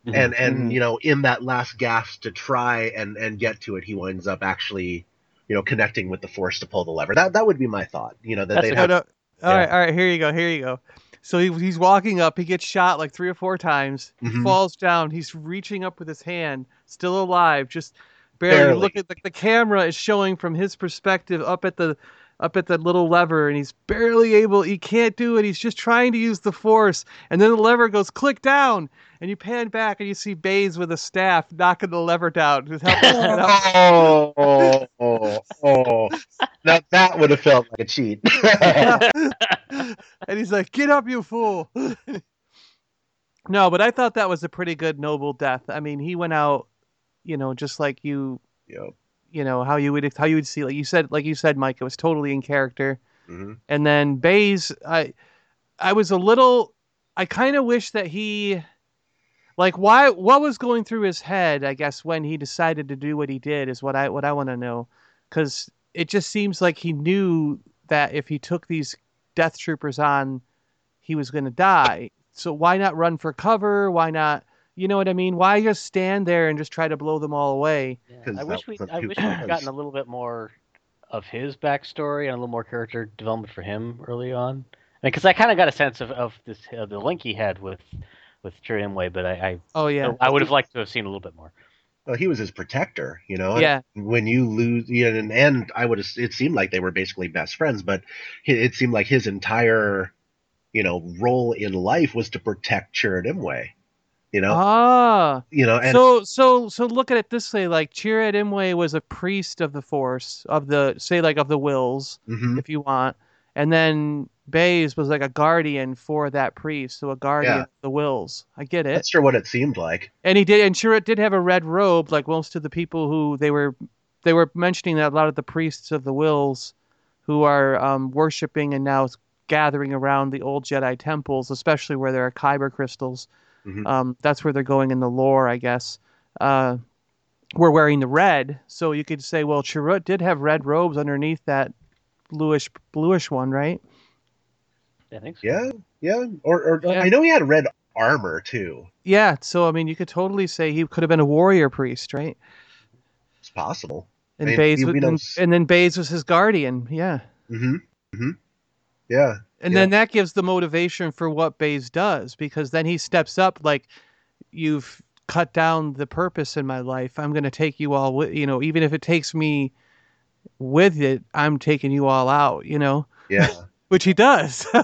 Mhm. and and Mhm. you know in that last gasp to try and and get to it, he winds up actually you know connecting with the force to pull the lever. That that would be my thought. You know that That's they have No, no. All Yeah. right, all right. Here you go. Here you go. So he, he's walking up. He gets shot like three or four times. Mhm. falls down. He's reaching up with his hand, still alive, just barely. Barely. Look at the, the camera is showing from his perspective up at the up at the little lever, and he's barely able. He can't do it. He's just trying to use the force, and then the lever goes click down, and you pan back and you see Baze with a staff knocking the lever down. Just helping him out. oh, oh, oh, oh. Now that would have felt like a cheat. [laughs] and he's like, "Get up, you fool!" [laughs] no, but I thought that was a pretty good noble death. I mean, he went out, you know, just like you, yep. You know, how you would how you would see, like you said, like you said, Mike, it was totally in character. Mhm. And then Baze, I, I was a little, I kind of wish that he, like, why, what was going through his head? I guess when he decided to do what he did is what I what I want to know, because it just seems like he knew that if he took these death troopers on, he was going to die. So why not run for cover? Why not? You know what I mean? Why just stand there and just try to blow them all away? I wish we I wish he we'd gotten a little bit more of his backstory and a little more character development for him early on. Because I kind of got a sense of, of this uh, the link he had with with Chirrut Imwe, but I I, Oh yeah. I would have liked to have seen a little bit more. Well, he was his protector, you know. Yeah. When you lose, yeah, and, and I would have. It seemed like they were basically best friends, but it, it seemed like his entire, you know, role in life was to protect Chirrut Imwe. You know, Ah. you know, and so so so look at it this way: like Chirrut Imwe was a priest of the Force, of the say like of the Whills, Mhm. if you want, and then Baze was like a guardian for that priest, so a guardian Yeah. of the Whills. I get it. that's sure what it seemed like. And he did, and Chirrut did have a red robe, like most of the people who they were, they were mentioning that a lot of the priests of the Whills, who are um, worshiping and now gathering around the old Jedi temples, especially where there are kyber crystals. Mhm. Um, that's where they're going in the lore, I guess. Uh, we're wearing the red, so you could say, well, Chirrut did have red robes underneath that bluish bluish one, right? I think so. Yeah, yeah. Or, or Yeah. I know he had red armor too. Yeah. So I mean, you could totally say he could have been a warrior priest, right? It's possible. And I mean, Baze, was, and, and then Baze was his guardian. Yeah. Mm-hmm. Mm-hmm. Yeah. And yeah. then that gives the motivation for what Baze does because then he steps up like you've cut down the purpose in my life. I'm going to take you all with, you know, even if it takes me with it, I'm taking you all out, you know, Yeah. [laughs] which he does. [laughs]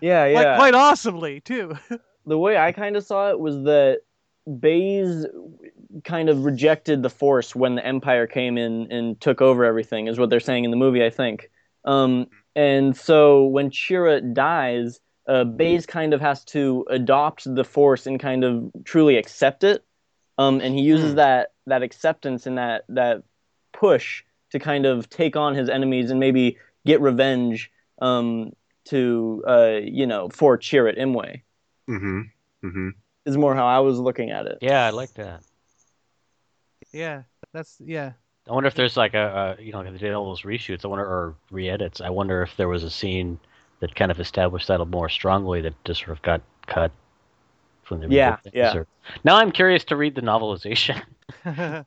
Yeah, Like, yeah. quite awesomely too. [laughs] the way I kind of saw it was that Baze kind of rejected the Force when the Empire came in and took over everything, is what they're saying in the movie, I think. Um, and so when Chirrut dies, uh, Baze kind of has to adopt the Force and kind of truly accept it. Um, and he uses that that acceptance and that that push to kind of take on his enemies and maybe get revenge um, to uh, you know for Chirrut Imwe Mm-hmm. Mm-hmm. is more how I was looking at it. Yeah, I like that. yeah. That's, yeah. I wonder if there's like a, a you know, they did all those reshoots. I wonder or re-edits. I wonder if there was a scene that kind of established that more strongly that just sort of got cut from the Yeah, redid things, yeah. or- Now I'm curious to read the novelization. [laughs] [laughs]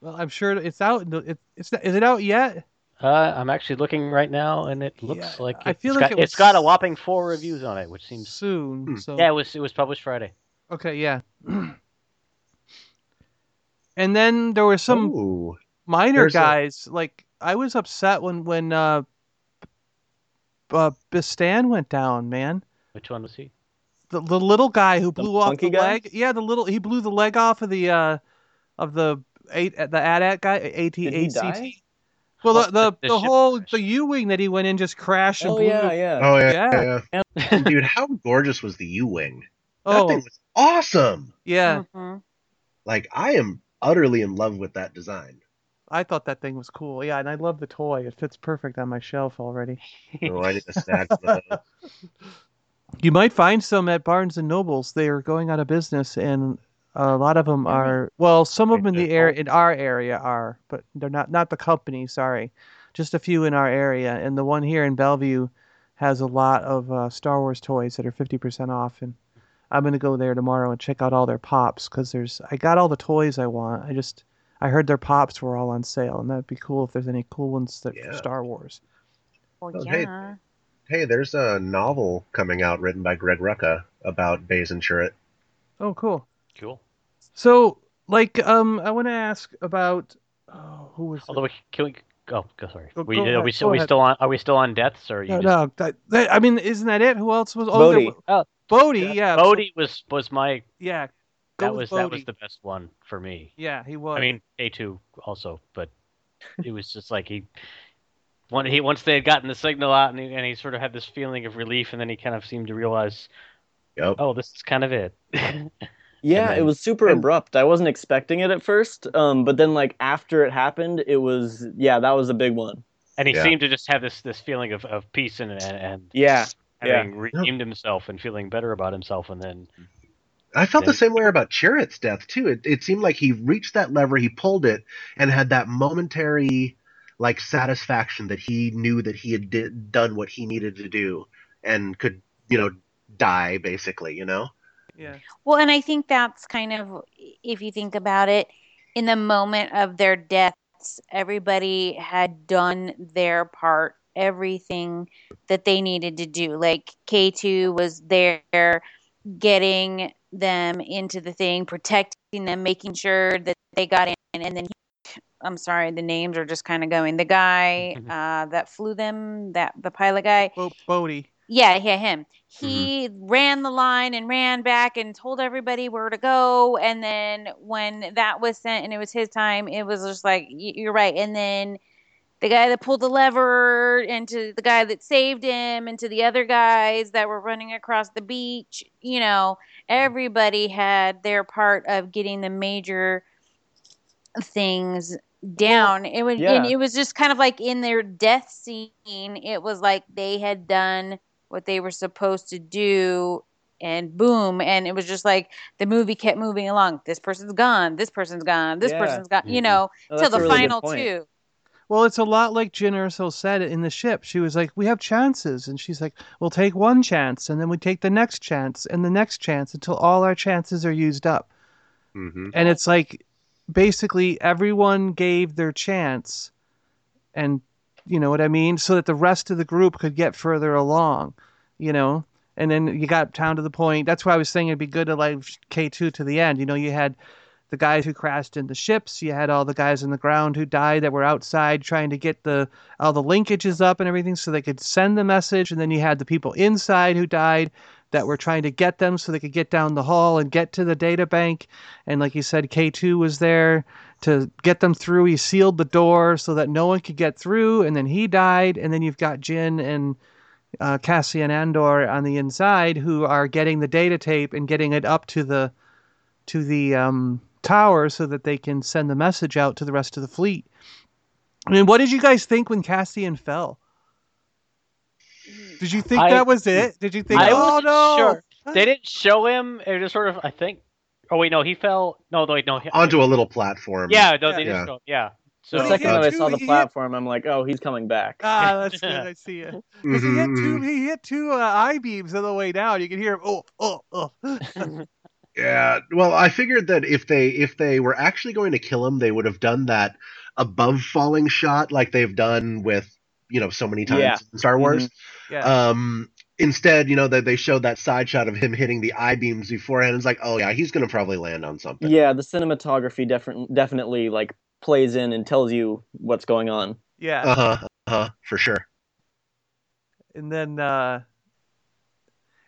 well, I'm sure it's out. It, it's, is it out yet? Uh, I'm actually looking right now, and it looks Yeah, like I it's feel got, like it has got a whopping four reviews on it, which seems Soon. So yeah, it was it was published Friday. Okay, yeah. [clears throat] and then there were some Ooh. minor There's a- guys. Like I was upset when when uh, uh Bistan went down, man. Which one was he? The, the little guy who blew off the guy? leg. Yeah, the little he blew the leg off of the uh of the eight the AT-AT guy. AT Did? Well, the the, the the ship- whole the U wing that he went in just crashed and Oh blew. yeah, yeah. Oh yeah, Yeah. yeah. And dude, how gorgeous was the U wing? That Oh thing was awesome. yeah, Mhm. Like I am utterly in love with that design. I thought that thing was cool. Yeah, and I love the toy. It fits perfect on my shelf already. Oh, I need a those. You might find some at Barnes and Nobles. They are going out of business, and a lot of them are. Well, some of them in the air in our area are, but they're not. Not the company. Sorry, just a few in our area. And the one here in Bellevue has a lot of uh, Star Wars toys that are fifty percent off. And I'm gonna go there tomorrow and check out all their pops because there's. I got all the toys I want. I just. I heard their pops were all on sale, and that'd be cool if there's any cool ones that for Star Wars. Well, Oh, hey. yeah. Hey, there's a novel coming out written by Greg Rucka about Baze and Chirrut. Oh, cool. Cool. So, like, um, I want to ask about oh, who was Although we can we oh go sorry. Go- we go are ahead, we, are we still on are we still on deaths or you no, just no that, that- I mean, isn't that it? Who else was? Oh, there Bodhi. wa- Oh, Bodhi, yeah, Bodhi was was my yeah. That with was that was the best one for me. Yeah, he was. I mean A two also, but it was just like he when he once they had gotten the signal out and he, and he sort of had this feeling of relief and then he kind of seemed to realize Yep. oh this is kind of it. [laughs] Yeah, then- it was super abrupt. I wasn't expecting it at first, um, but then like after it happened, it was yeah, that was a big one. and he Yeah. seemed to just have this this feeling of, of peace and and, and Yeah, yeah. having redeemed himself and feeling better about himself and then I felt the same way about Chirrut's death too. It it seemed like he reached that lever, he pulled it, and had that momentary like satisfaction that he knew that he had did, done what he needed to do and could you know die basically. You know. yeah. Well, and I think that's kind of, if you think about it, in the moment of their deaths, everybody had done their part, everything that they needed to do. Like K2 was there getting them into the thing, protecting them, making sure that they got in. And then, he, I'm sorry, the names are just kind of going. The guy [laughs] uh, that flew them, that the pilot guy, Bo- Bodhi. yeah, yeah, him. He ran the line and ran back and told everybody where to go. And then when that was sent and it was his time, it was just like, you're right. And then the guy that pulled the lever and to the guy that saved him and to the other guys that were running across the beach, you know, everybody had their part of getting the major things down. it was and yeah. it was just kind of like in their death scene, it was like they had done what they were supposed to do and boom and it was just like the movie kept moving along. This person's gone, this person's gone, this Yeah. person's gone, you Mhm. know, Oh, till the really final two. Well, it's a lot like Jyn Erso said in the ship. She was like, "We have chances," and she's like, "We'll take one chance, and then we take the next chance, and the next chance until all our chances are used up." Mm-hmm. And it's like, basically, everyone gave their chance, and you know what I mean, so that the rest of the group could get further along, you know. And then you got down to the point. That's why I was saying it'd be good to like K two to the end. You know, you had the guys who crashed in the ships. You had all the guys on the ground who died that were outside trying to get the all the linkages up and everything so they could send the message. And then you had the people inside who died that were trying to get them so they could get down the hall and get to the data bank. And like you said, K2 was there to get them through. He sealed the door so that no one could get through. And then he died. And then you've got Jyn and uh, Cassian Andor on the inside who are getting the data tape and getting it up to the to the um, tower so that they can send the message out to the rest of the fleet. I mean, what did you guys think when Cassian fell? Did you think I- that was it? Did you think, I oh wasn't no? sure. They didn't show him. It just sort of, I think. Oh wait, no, he fell. No, no, wait, no. he- Onto a little platform. Yeah, no, they Yeah. just go. Yeah. So the second that I saw the he hit- platform, I'm like, oh, he's coming back. Ah, [laughs] that's good. I see it. Because he hit two, he hit two uh, I beams on the way down. You can hear him. Oh, oh, oh. [laughs] Yeah, well, I figured that if they if they were actually going to kill him, they would have done that above falling shot like they've done with you know so many times Yeah. in Star Wars. yeah. Um, instead, you know that they showed that side shot of him hitting the I beams beforehand. It's like, oh yeah, he's gonna probably land on something. Yeah, the cinematography definitely definitely like plays in and tells you what's going on. yeah. Uh huh. Uh huh. For sure. and then uh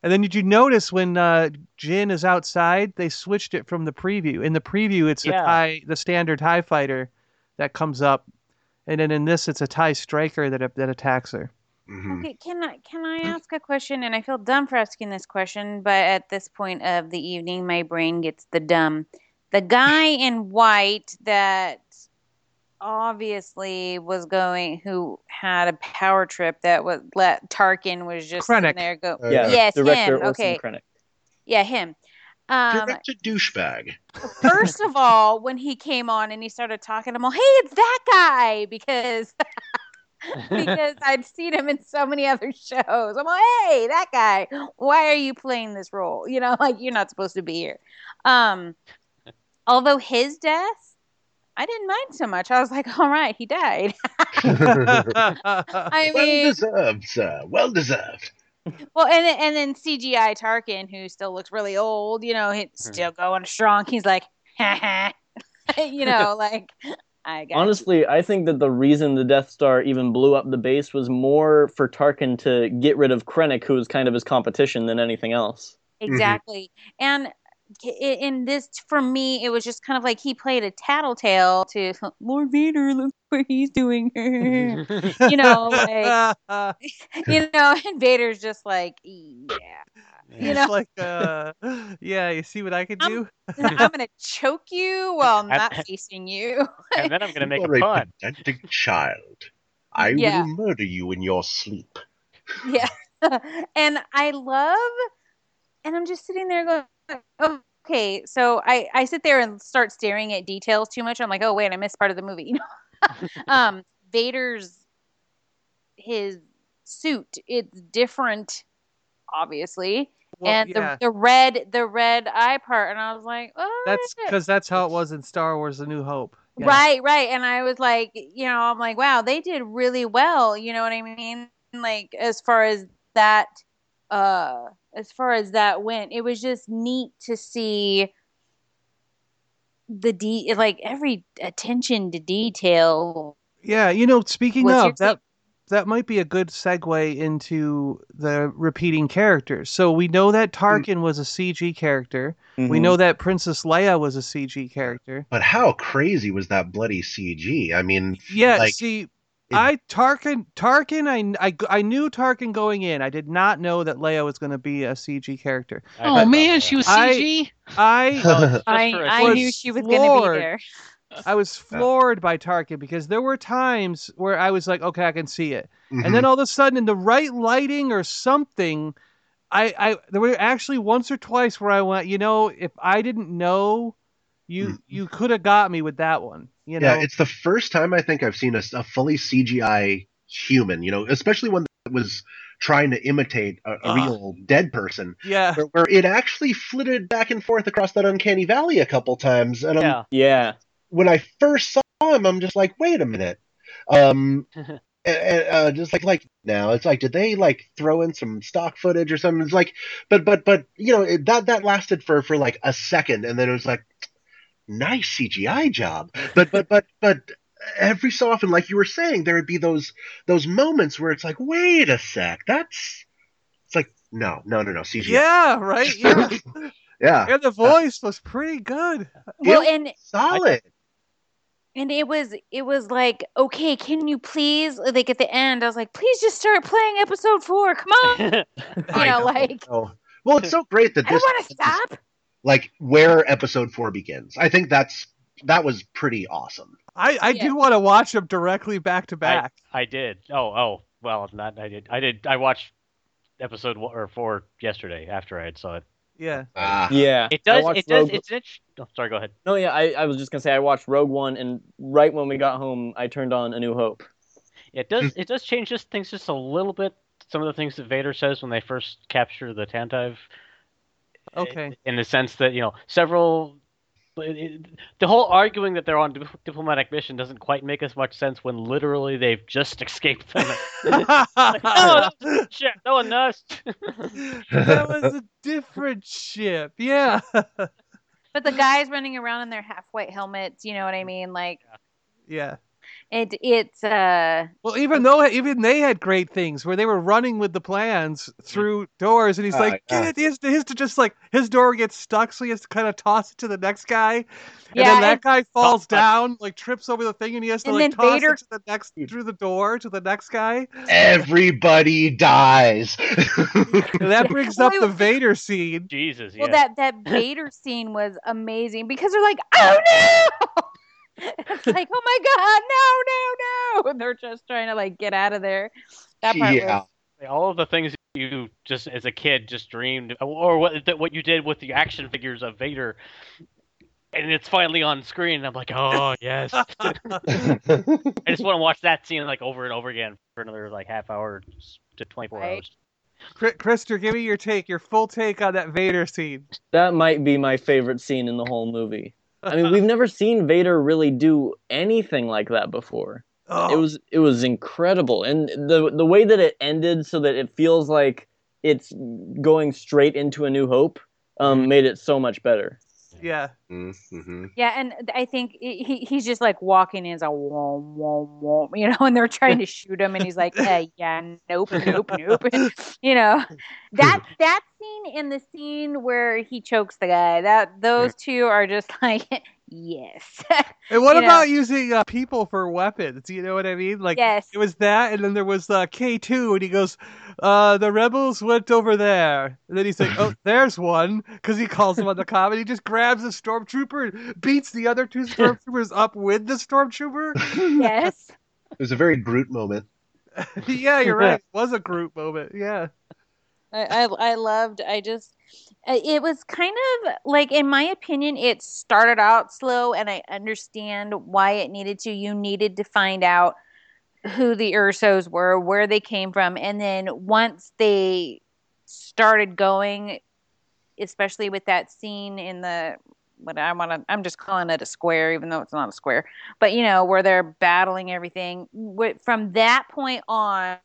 and then did you notice when uh Jyn is outside, they switched it from the preview. In the preview, it's the tie, the standard Tie Fighter that comes up, and then in this, it's a Tie Striker that that attacks her. Mm-hmm. Okay, can I can I ask a question? And I feel dumb for asking this question, but at this point of the evening, my brain gets the dumb. The guy in white that obviously was going, who had a power trip that was let Tarkin was just Krennic. sitting there go. Uh, Yeah, yes, Director him. Orson Okay, Krennic. yeah, him. Um, Direct to douchebag. first of all, when he came on and he started talking, I'm all, hey, it's that guy because [laughs] because I'd seen him in so many other shows. I'm like, hey, that guy, why are you playing this role? You know, like you're not supposed to be here. Um, although his death, I didn't mind so much. I was like, all right, he died. [laughs] I mean, well deserved, sir. Well deserved. well, and then- and then CGI Tarkin, who still looks really old, you know, he's hmm. still going strong. He's like, [laughs] you know, [laughs] like I got you. Honestly, I think that the reason the Death Star even blew up the base was more for Tarkin to get rid of Krennic, who was kind of his competition, than anything else. Mm-hmm. Exactly. And i- in this, for me, it was just kind of like he played a tattletale to [laughs] Lord Vader. Look what he's doing. you know, like [laughs] [laughs] you know, and Vader's just like, yeah, you know, It's like, uh, yeah, you see what I could do? I'm gonna choke you while not facing you. and then I'm gonna make a are pun. pedantic child. I Yeah. will murder you in your sleep. Yeah. and I love, and I'm just sitting there going, okay. So I, I sit there and start staring at details too much. I'm like, oh, wait, I missed part of the movie. You [laughs] know? um, Vader's, his suit, it's different, obviously. Well, and yeah. the, the red, the red eye part. And I was like, oh, That's because that's how it was in Star Wars: A New Hope. Yeah. Right, right. And I was like, you know, I'm like, wow, they did really well. You know what I mean? Like as far as that, uh, as far as that went, it was just neat to see the de like every attention to detail. Yeah, you know, speaking of that, that might be a good segue into the repeating characters. So we know that Tarkin was a CG character. We Mhm. know that Princess Leia was a CG character. But how crazy was that bloody CG? I mean, Yeah, like, see, I Tarkin Tarkin I, I I knew Tarkin going in. I did not know that Leia was going to be a CG character. Oh man, she was CG. I I [laughs] was I knew she was going to be there. I was floored by Tarkin because there were times where I was like, okay, I can see it, Mhm. and then all of a sudden, in the right lighting or something, I, I there were actually once or twice where I went, you know, if I didn't know, you you could have got me with that one, you know. yeah, it's the first time I think I've seen a, a fully CGI human. You know, especially one that was trying to imitate a, a Ugh. real dead person. Yeah. where, where it actually flitted back and forth across that uncanny valley a couple times, and I'm, Yeah. when I first saw him, I'm just like, wait a minute. Um, [laughs] and, and, uh, just like like now, it's like, did they like throw in some stock footage or something? It's like, but but but you know it, that that lasted for for like a second, and then it was like, nice CGI job. But but but but every so often, like you were saying, there would be those those moments where it's like, wait a sec, that's it's like no no no no CGI. yeah, right. [laughs] Yeah, yeah, and the voice was pretty good. Well, and solid. and it was it was like okay can you please like at the end i was like please just start playing episode four come on [laughs] you know like Oh. Well, it's so great that i this don't want to stop like where episode four begins. I think that's that was pretty awesome. I I do want to watch them directly back to back. I did. Oh, oh. Well, not. I did. I did. I watched episode one or four yesterday after I had saw it. Yeah. Ah. Yeah. It does. It does. Rogue- It's an. Oh, sorry. Go ahead. No, yeah, I, I was just gonna say I watched Rogue One, and right when we got home, I turned on A New Hope. It does. it does change just things just a little bit. Some of the things that Vader says when they first capture the Tantive. Okay. In the sense that you know several. it- it- the whole arguing that they're on dip- diplomatic mission doesn't quite make as much sense when literally they've just [laughs] escaped them. [laughs] Like, oh, that was a shit. No one knows. that was a different ship. Yeah. but the guys running around in their half white helmets you know what i mean like yeah. It it's uh Well, even though even they had great things where they were running with the plans through doors, and he's Uh, like, yeah. "Get it!" He has, to, he has to just like his door gets stuck, so he has to kind of toss it to the next guy, and Yeah, then that and- guy falls down, like trips over the thing, and he has to like toss Vader- it to the next through the door to the next guy. Everybody dies. And that [laughs] brings up the Vader scene. Jesus, yeah. well that that Vader scene was amazing because they're like, oh no. [laughs] it's like, oh my god, no, no, no! [laughs] And they're just trying to like get out of there. That part yeah. was all of the things you just as a kid just dreamed, or what what you did with the action figures of Vader, and it's finally on screen. And I'm like, oh yes. [laughs] I just want to watch that scene like over and over again for another like half hour to 24 Right. hours. Chri- Krister, give me your take, your full take on that Vader scene. That might be my favorite scene in the whole movie. I mean, we've never seen Vader really do anything like that before. Oh. It was it was incredible, and the the way that it ended, so that it feels like it's going straight into A New Hope, um, made it so much better. Yeah. Mm-hmm. Yeah, and I think he he- he's just like walking in, he's like whoa, whoa, whoa, you know, [laughs] and they're trying to [laughs] shoot him, and he's like, hey, yeah, nope, nope, nope, [laughs] you know, that that scene and the scene where he chokes the guy, that those two are just like, yes, [laughs] And what You know. about using uh, people for weapons? You know what I mean? Like Yes. it was that, and then there was uh, K two, and he goes, uh, "The rebels went over there." And then he's like, "Oh, [laughs] there's one," because he calls him on the comm, and he just grabs a stormtrooper and beats the other two stormtroopers up with the stormtrooper. [laughs] yes. It was a very Groot moment. yeah, you're right. It was a group moment. Yeah. I, I I loved. I just Uh, it was kind of like, in my opinion, it started out slow, and I understand why it needed to. You needed to find out who the Ersos were, where they came from, and then once they started going, especially with that scene in the what I want to, I'm just calling it a square, even though it's not a square, but you know where they're battling everything. From that point on,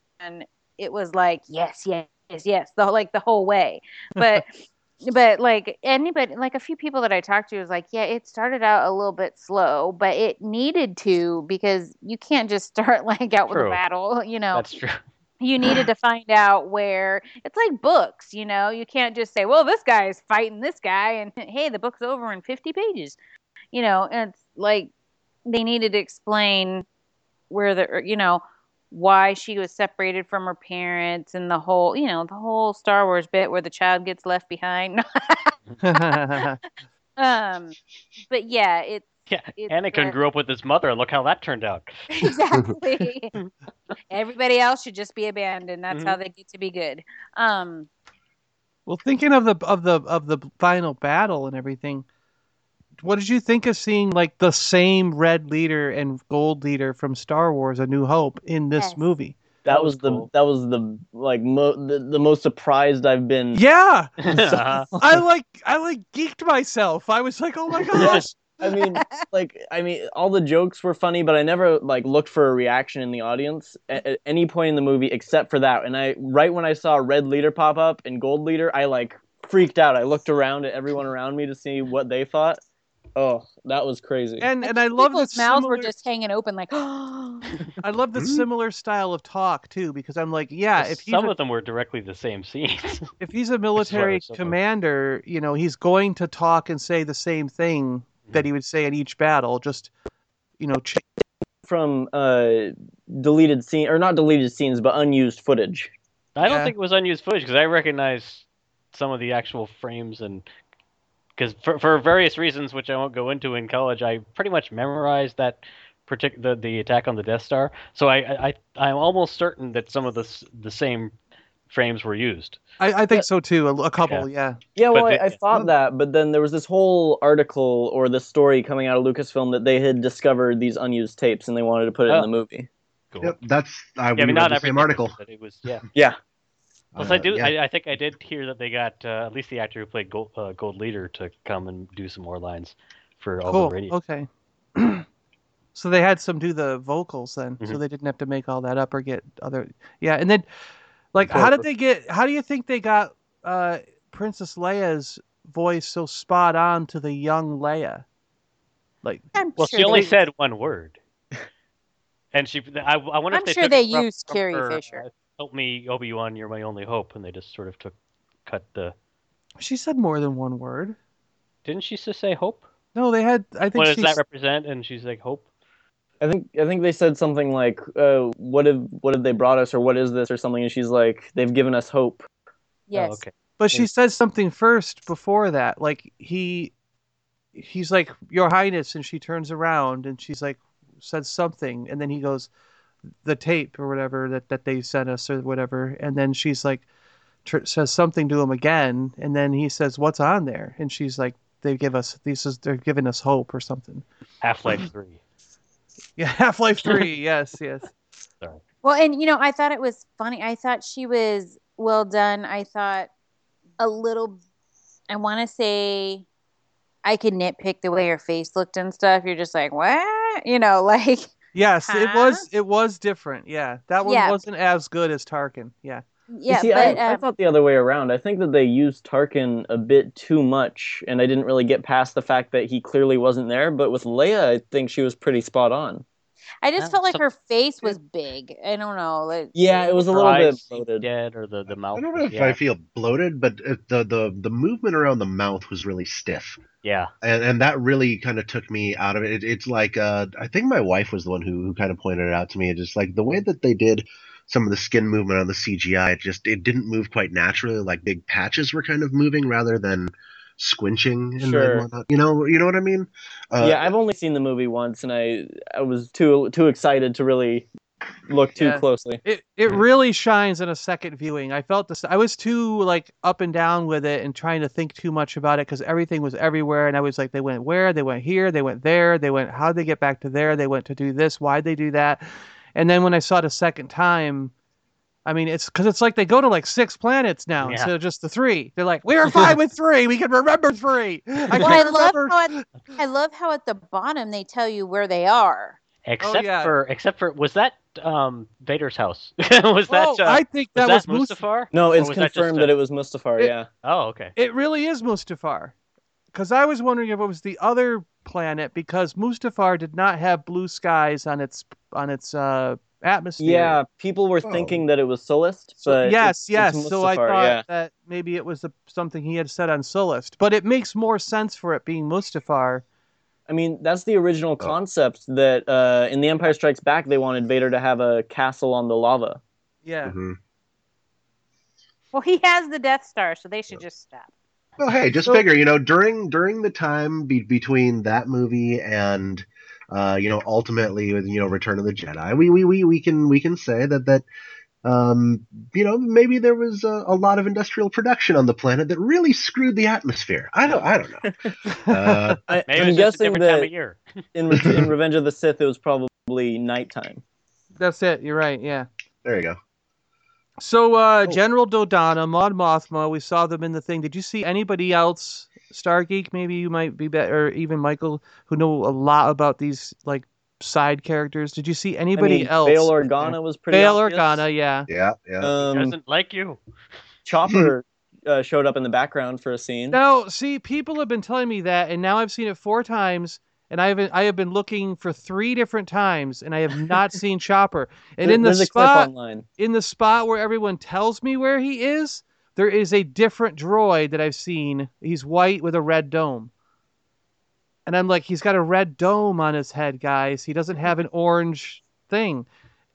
it was like yes, yes, yes, yes, the like the whole way. But [laughs] but like anybody, like a few people that I talked to was like, yeah, it started out a little bit slow, but it needed to because you can't just start [laughs] like out with a battle, you know That's true. you needed to find out where it's like books you know you can't just say well this guy is fighting this guy and [laughs] hey the book's over in 50 pages you know and it's like they needed to explain where the you know why she was separated from her parents and the whole you know the whole star wars bit where the child gets left behind. [laughs] [laughs] Um but yeah it's Yeah, It's, Anakin grew up with his mother, and look how that turned out. [laughs] exactly. Everybody else should just be abandoned. That's Mm-hmm. how they get to be good. Um Well, thinking of the of the of the final battle and everything, what did you think of seeing like the same red leader and gold leader from Star Wars: A New Hope in this Yes. movie? That, was, the that was the like mo- the, the most surprised I've been. Yeah, [laughs] Uh-huh. I like I like geeked myself. I was like, oh my gosh. I mean, like, I mean, all the jokes were funny, but I never like looked for a reaction in the audience at, at any point in the movie except for that. And I, right when I saw red leader pop up and gold leader, I like freaked out. I looked around at everyone around me to see what they thought. Oh, that was crazy. And and I love the mouths similar, were just hanging open like [gasps] I love the similar style of talk too because I'm like, yeah, if he's Some a, of them were directly the same scenes. [laughs] if he's a military commander, you know, he's going to talk and say the same thing that he would say in each battle, just you know, ch- From uh, deleted scene or not deleted scenes, but unused footage. I don't Yeah. think it was unused footage because I recognize some of the actual frames and because for, for various reasons which I won't go into in college, I pretty much memorized that partic- the the attack on the Death Star. So I I I'm almost certain that some of the the same frames were used. I, I think so too. A, a couple, yeah. Yeah, well, But I, I thought that, but then there was this whole article or this story coming out of Lucasfilm that they had discovered these unused tapes and they wanted to put it in Oh. the movie. Cool. Yep, that's I Yeah, we I mean, not the everything, same article. But it was yeah. Yeah. Plus, Uh, I do. yeah. I, I think I did hear that they got uh, at least the actor who played Gold, uh, Gold Leader to come and do some more lines for all Cool. the radio. Okay. [clears throat] so they had some do the vocals then, so Mhm. they didn't have to make all that up or get other. Yeah, and then, like, how did they get? How do you think they got uh, Princess Leia's voice so spot on to the young Leia? Like, I'm Well, sure she only they- said one word. And she, I, I wonder I'm if they sure they it from- used from Carrie her, Fisher. Help me, Obi Wan, you're my only hope, and they just sort of took, cut the. She said more than one word. Didn't she just say hope? No, they had. I think What does she's- that represent? And she's like hope. I think I think they said something like, uh, "What have what have they brought us?" or "What is this?" or something, and she's like, "They've given us hope." Yes. Oh, okay. But she says something first before that. Like he he's like, Your Highness, and she turns around and she's like says something and then he goes the tape or whatever that, that they sent us or whatever and then she's like tr- says something to him again and then he says what's on there and she's like they give us these is they're giving us hope or something Half Life Three. [laughs] yeah half-life 3 yes yes Sorry. Well, and you know, I thought it was funny. I thought she was well done. I thought a little. I want to say, I could nitpick the way her face looked and stuff. You're just like, what? You know, [laughs] like yes it was it was different yeah that one Yeah. wasn't as good as tarkin yeah yeah, you see, but I, I um, thought the other way around. I think that they used Tarkin a bit too much, and I didn't really get past the fact that he clearly wasn't there. But with Leia, I think she was pretty spot on. I just felt like her face was big. I don't know. Like, Yeah, it was a little bit bloated. Dead or the the mouth. I don't know if yeah. I feel bloated, but the the the movement around the mouth was really stiff. Yeah. and and that really kind of took me out of it. it it's like uh, I think my wife was the one who who kind of pointed it out to me. It's just like the way that they did some of the skin movement on the CGI. It just it didn't move quite naturally. Like big patches were kind of moving rather than squinching and, Sure. and whatnot. You know, you know what I mean? Uh, yeah, I've only seen the movie once, and I I was too too excited to really look too Yeah. closely. It it really shines in a second viewing. I felt this. I was too like up and down with it and trying to think too much about it because everything was everywhere, and I was like, they went where? They went here. They went there. They went. How'd they get back to there? They went to do this. Why'd they do that? And then when I saw it a second time, I mean, it's because it's like they go to like six planets now Yeah. instead of just the three. They're like, we are fine with three. We can remember three. [laughs] I well, can't I love remember. how at, I love how at the bottom they tell you where they are. Except yeah. for except for was that um Vader's house? [laughs] was that? Oh, Uh, I think that was was Mustafar. No, it's was that confirmed a- that it was Mustafar. It- yeah. Oh, okay. It really is Mustafar. Because I was wondering if it was the other planet because Mustafar did not have blue skies on its on its uh, atmosphere. Yeah, people were Oh. thinking that it was Solist, but yes, it's, yes. It's so I thought yeah. that maybe it was a, something he had said on Solist, but it makes more sense for it being Mustafar. I mean, that's the original concept that uh, in The Empire Strikes Back they wanted Vader to have a castle on the lava. Yeah. mhm. Well, he has the Death Star, so they should just stop. Well, hey, just So- figure, you know, during during the time be, between that movie and uh, you know, ultimately with you know, Return of the Jedi, we we we, we can we can say that that um, you know, maybe there was a, a lot of industrial production on the planet that really screwed the atmosphere. I don't I don't know. [laughs] Uh, I, Maybe I'm it's just a guessing different time that of year. [laughs] in, in [laughs] Revenge of the Sith it was probably nighttime. That's it. You're right. Yeah. there you go. So Oh. uh, General Dodonna, Mon Mothma, we saw them in the thing. Did you see anybody else? Stargeek, maybe you might be better, or even Michael, who know a lot about these like side characters. Did you see anybody I mean, else? Bail Organa was pretty Bail obvious. Organa, yeah. Yeah, yeah. Um, Doesn't like you. Chopper [laughs] uh, showed up in the background for a scene. Now, see, people have been telling me that, and now I've seen it four times, and I have I have been looking for three different times, and I have not [laughs] seen Chopper. And There- in the there's a clip spot, online. in the spot where everyone tells me where he is, there is a different droid that I've seen. He's white with a red dome. And I'm like, he's got a red dome on his head, guys. He doesn't have an orange thing.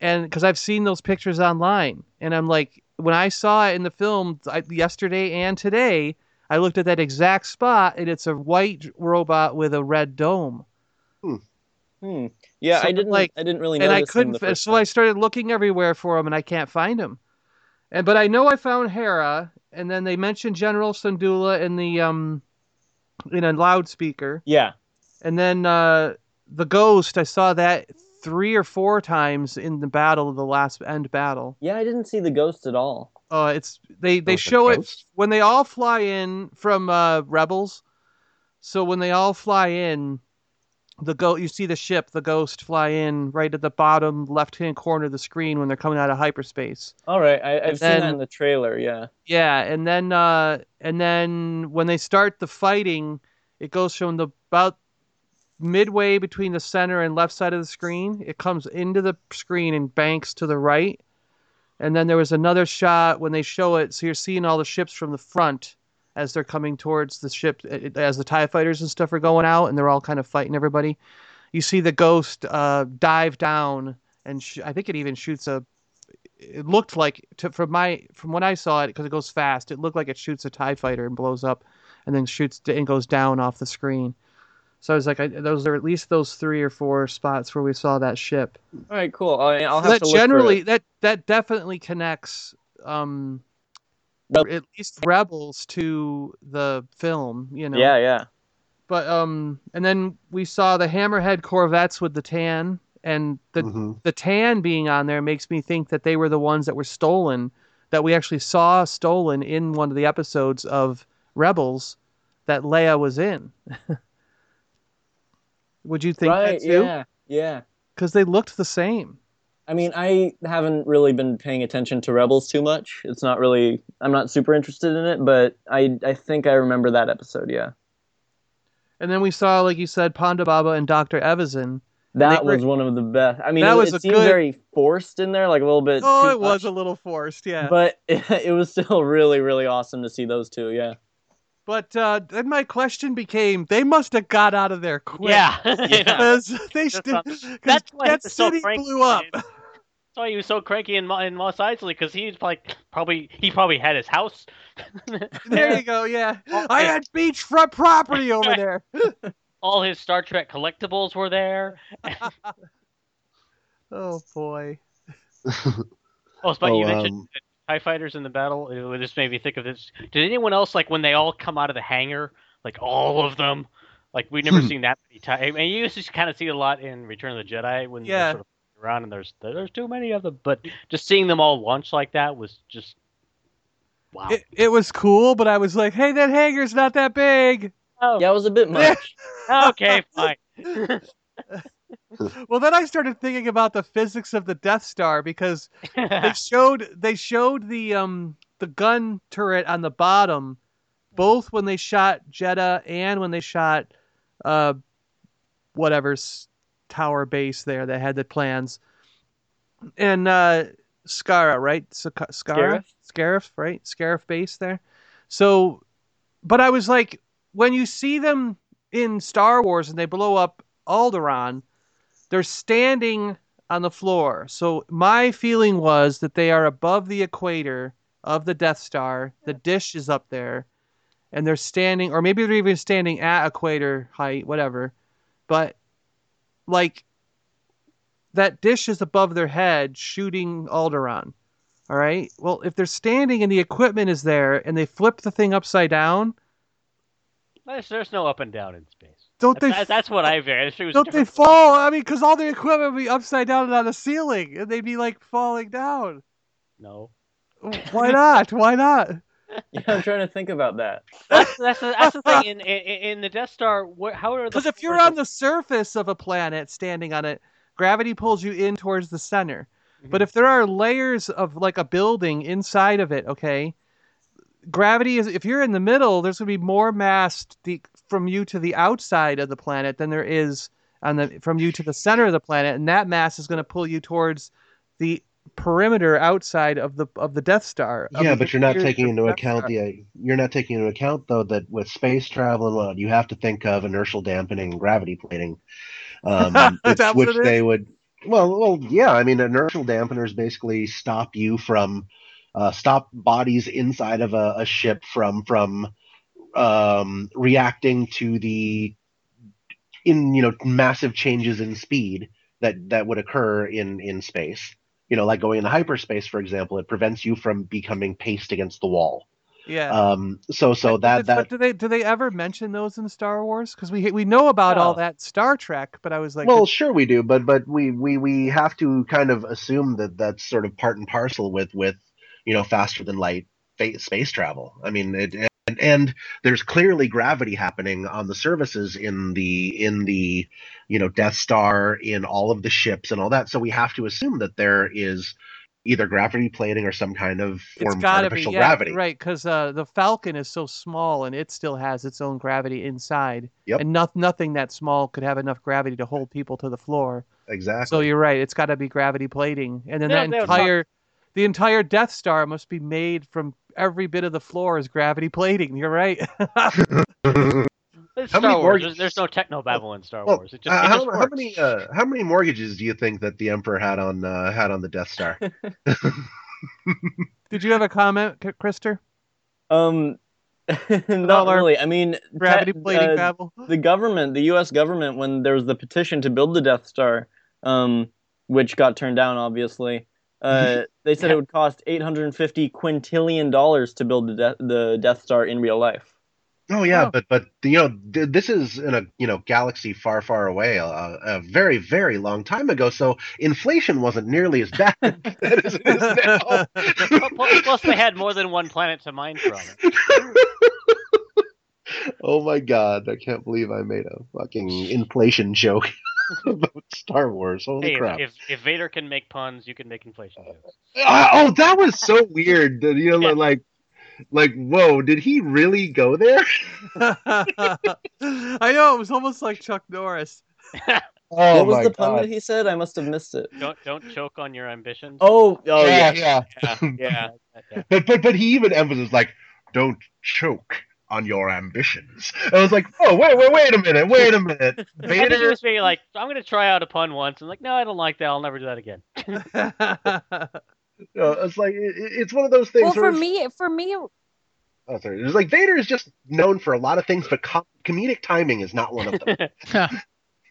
And because I've seen those pictures online. And I'm like, when I saw it in the film I, yesterday and today, I looked at that exact spot and it's a white robot with a red dome. Hmm. Yeah, So, I didn't like- I didn't really know. and I couldn't. the So I started looking everywhere for him, and I can't find him. And but I know I found Hera, and then they mentioned General Syndulla in the um in a loudspeaker, Yeah. and then uh the Ghost. I saw that three or four times in the battle, the last end battle. Yeah, I didn't see the ghost at all. Uh, it's they they Oh, the show it when they all fly in from uh, Rebels. So when they all fly in, the go you see the ship, the Ghost, fly in right at the bottom left hand corner of the screen when they're coming out of hyperspace. All right, I, I've And seen that in the trailer. Yeah. Yeah, and then uh, and then when they start the fighting, it goes from the about midway between the center and left side of the screen. It comes into the screen and banks to the right. And then there was another shot when they show it, so you're seeing all the ships from the front as they're coming towards the ship, eh, as the Tie Fighters and stuff are going out, and they're all kind of fighting everybody. You see the Ghost uh, dive down, and sh- I think it even shoots a. It looked like, to, from my from when I saw it, because it goes fast, it looked like it shoots a Tie Fighter and blows up, and then shoots and goes down off the screen. So I was like, I, those are at least those three or four spots where we saw that ship. All right, cool. I'll So have that to generally it. that that definitely connects um at least rebels to the film you know Yeah, yeah. but um and then we saw the hammerhead corvettes with the tan and the Mm-hmm. the tan being on there makes me think that they were the ones that were stolen that we actually saw stolen in one of the episodes of rebels that leia was in [laughs] would you think right, that too yeah, yeah. because they looked the same I mean, I haven't really been paying attention to Rebels too much. It's not really. I'm not super interested in it, but I I think I remember that episode. Yeah, And then we saw, like you said, Ponda Baba and Dr. Evazan. that They were- was one of the best. I mean, That it, was it seemed good- very forced in there, like a little bit. Oh, too it was much, a little forced, yeah. but it, [laughs] it was still really, really awesome to see those two. Yeah. But uh, then my question became: They must have got out of there quick. Yeah. [laughs] [laughs] because they That's st- not- 'cause that's why that he was so city blew up. That's why he was so cranky in, Mo- in Mos Eisley because he's like probably he probably had his house. [laughs] there you go. Yeah, I had beachfront property over [laughs] there. All his Star Trek collectibles were there. [laughs] oh boy. Oh, but you Oh, mentioned um, Tie Fighters in the battle. It just made me think of this. Did anyone else like when they all come out of the hangar, like all of them? Like we've never seen that many times. I mean, you used to kind of see it a lot in Return of the Jedi when Yeah. they're sort of around and there's there's too many of them. But just seeing them all lunch like that was just wow. It, it was cool, but I was like, "Hey, that hangar's not that big." Oh. Yeah, it was a bit much. [laughs] okay, fine. [laughs] well, then I started thinking about the physics of the Death Star because they [laughs] showed they showed the um the gun turret on the bottom, both when they shot Jedha and when they shot uh whatever's tower base there that had the plans, and uh Skara, right? Sc- Skara, Scarif, right? Scarif base there. So, but I was like, when you see them in Star Wars and they blow up Alderaan, they're standing on the floor. So my feeling was that they are above the equator of the Death Star. The dish is up there, and they're standing, or maybe they're even standing at equator height, whatever. But like that dish is above their head, shooting Alderaan. All right. Well, if they're standing and the equipment is there, and they flip the thing upside down, There's, there's no up and down in space. Don't that's, they- that- That's what I figured. Was don't they fall? I mean, because all the equipment would be upside down and on the ceiling, and they'd be like falling down. No. Why not? Why not? Yeah, [laughs] I'm trying to think about that. That's, that's, the, that's the thing. [laughs] In, in, in the Death Star, what, how are the Because if you're on the surface of a planet standing on it, gravity pulls you in towards the center. Mm-hmm. But if there are layers of like a building inside of it, okay, gravity is if you're in the middle, there's gonna be more mass the, from you to the outside of the planet than there is on the from you to the center of the planet, and that mass is gonna pull you towards the perimeter outside of the of the Death Star. Yeah, but you're not taking into Death account Star. the you're not taking into account though that with space travel and what you have to think of inertial dampening and gravity plating, um, [laughs] which, they is? would. Well, well, yeah. I mean, inertial dampeners basically stop you from uh, stop bodies inside of a, a ship from from um, reacting to the in you know massive changes in speed that that would occur in in space. You know, like going into hyperspace, for example, it prevents you from becoming paced against the wall. Yeah. Um. So so that But that do they do they ever mention those in Star Wars? Because we we know about all that Star Trek, but I was like, well, sure we do, but but we we we have to kind of assume that that's sort of part and parcel with with you know faster than light space travel. I mean, it, and and there's clearly gravity happening on the surfaces in the in the you know Death Star in all of the ships and all that. So we have to assume that there is either gravity plating or some kind of form of got to be artificial yeah, gravity. right? Because uh, the Falcon is so small and it still has its own gravity inside. Yep. And not, nothing that small could have enough gravity to hold people to the floor. Exactly. So you're right. It's got to be gravity plating, and then Yeah, that they would entire, the entire Death Star must be made from every bit of the floor is gravity plating. You're right. [laughs] It's How Star many Wars. There's, there's no techno babble in Star Well, Wars. It just, uh, it how, just how many uh, how many mortgages do you think that the Emperor had on uh, had on the Death Star? [laughs] [laughs] Did you have a comment, K- Krister? Um, not really. I mean, gravity te- plating uh, babble? The government, the U.S. government, when there was the petition to build the Death Star, um, which got turned down, obviously, uh, [laughs] they said it would cost 850 quintillion dollars to build the, de- the Death Star in real life. Oh yeah, but but you know th- this is in a you know galaxy far far away, a, a very very long time ago. So inflation wasn't nearly as bad [laughs] as it is now. [laughs] Plus, plus they had more than one planet to mine from. [laughs] oh my god, I can't believe I made a fucking inflation joke [laughs] about Star Wars. Holy Hey, if, crap! if if Vader can make puns, you can make inflation jokes. Ah, oh, that was so weird. that, You know, like like whoa, did he really go there? [laughs] I know it was almost like Chuck Norris. Oh what was the pun God. that he said? I must have missed it. Don't don't choke on your ambitions. Oh, oh Yeah, yeah, yeah. yeah. yeah. But but but he even emphasized like, don't choke on your ambitions. I was like, oh wait wait wait a minute, wait a minute, [laughs] I think he Vader. was being like, I'm gonna try out a pun once, and like, no, I don't like that. I'll never do that again. [laughs] You know, it's like it, it's one of those things. Well, for me, for me, oh, sorry. It's like Vader is just known for a lot of things, but com- comedic timing is not one of them. [laughs]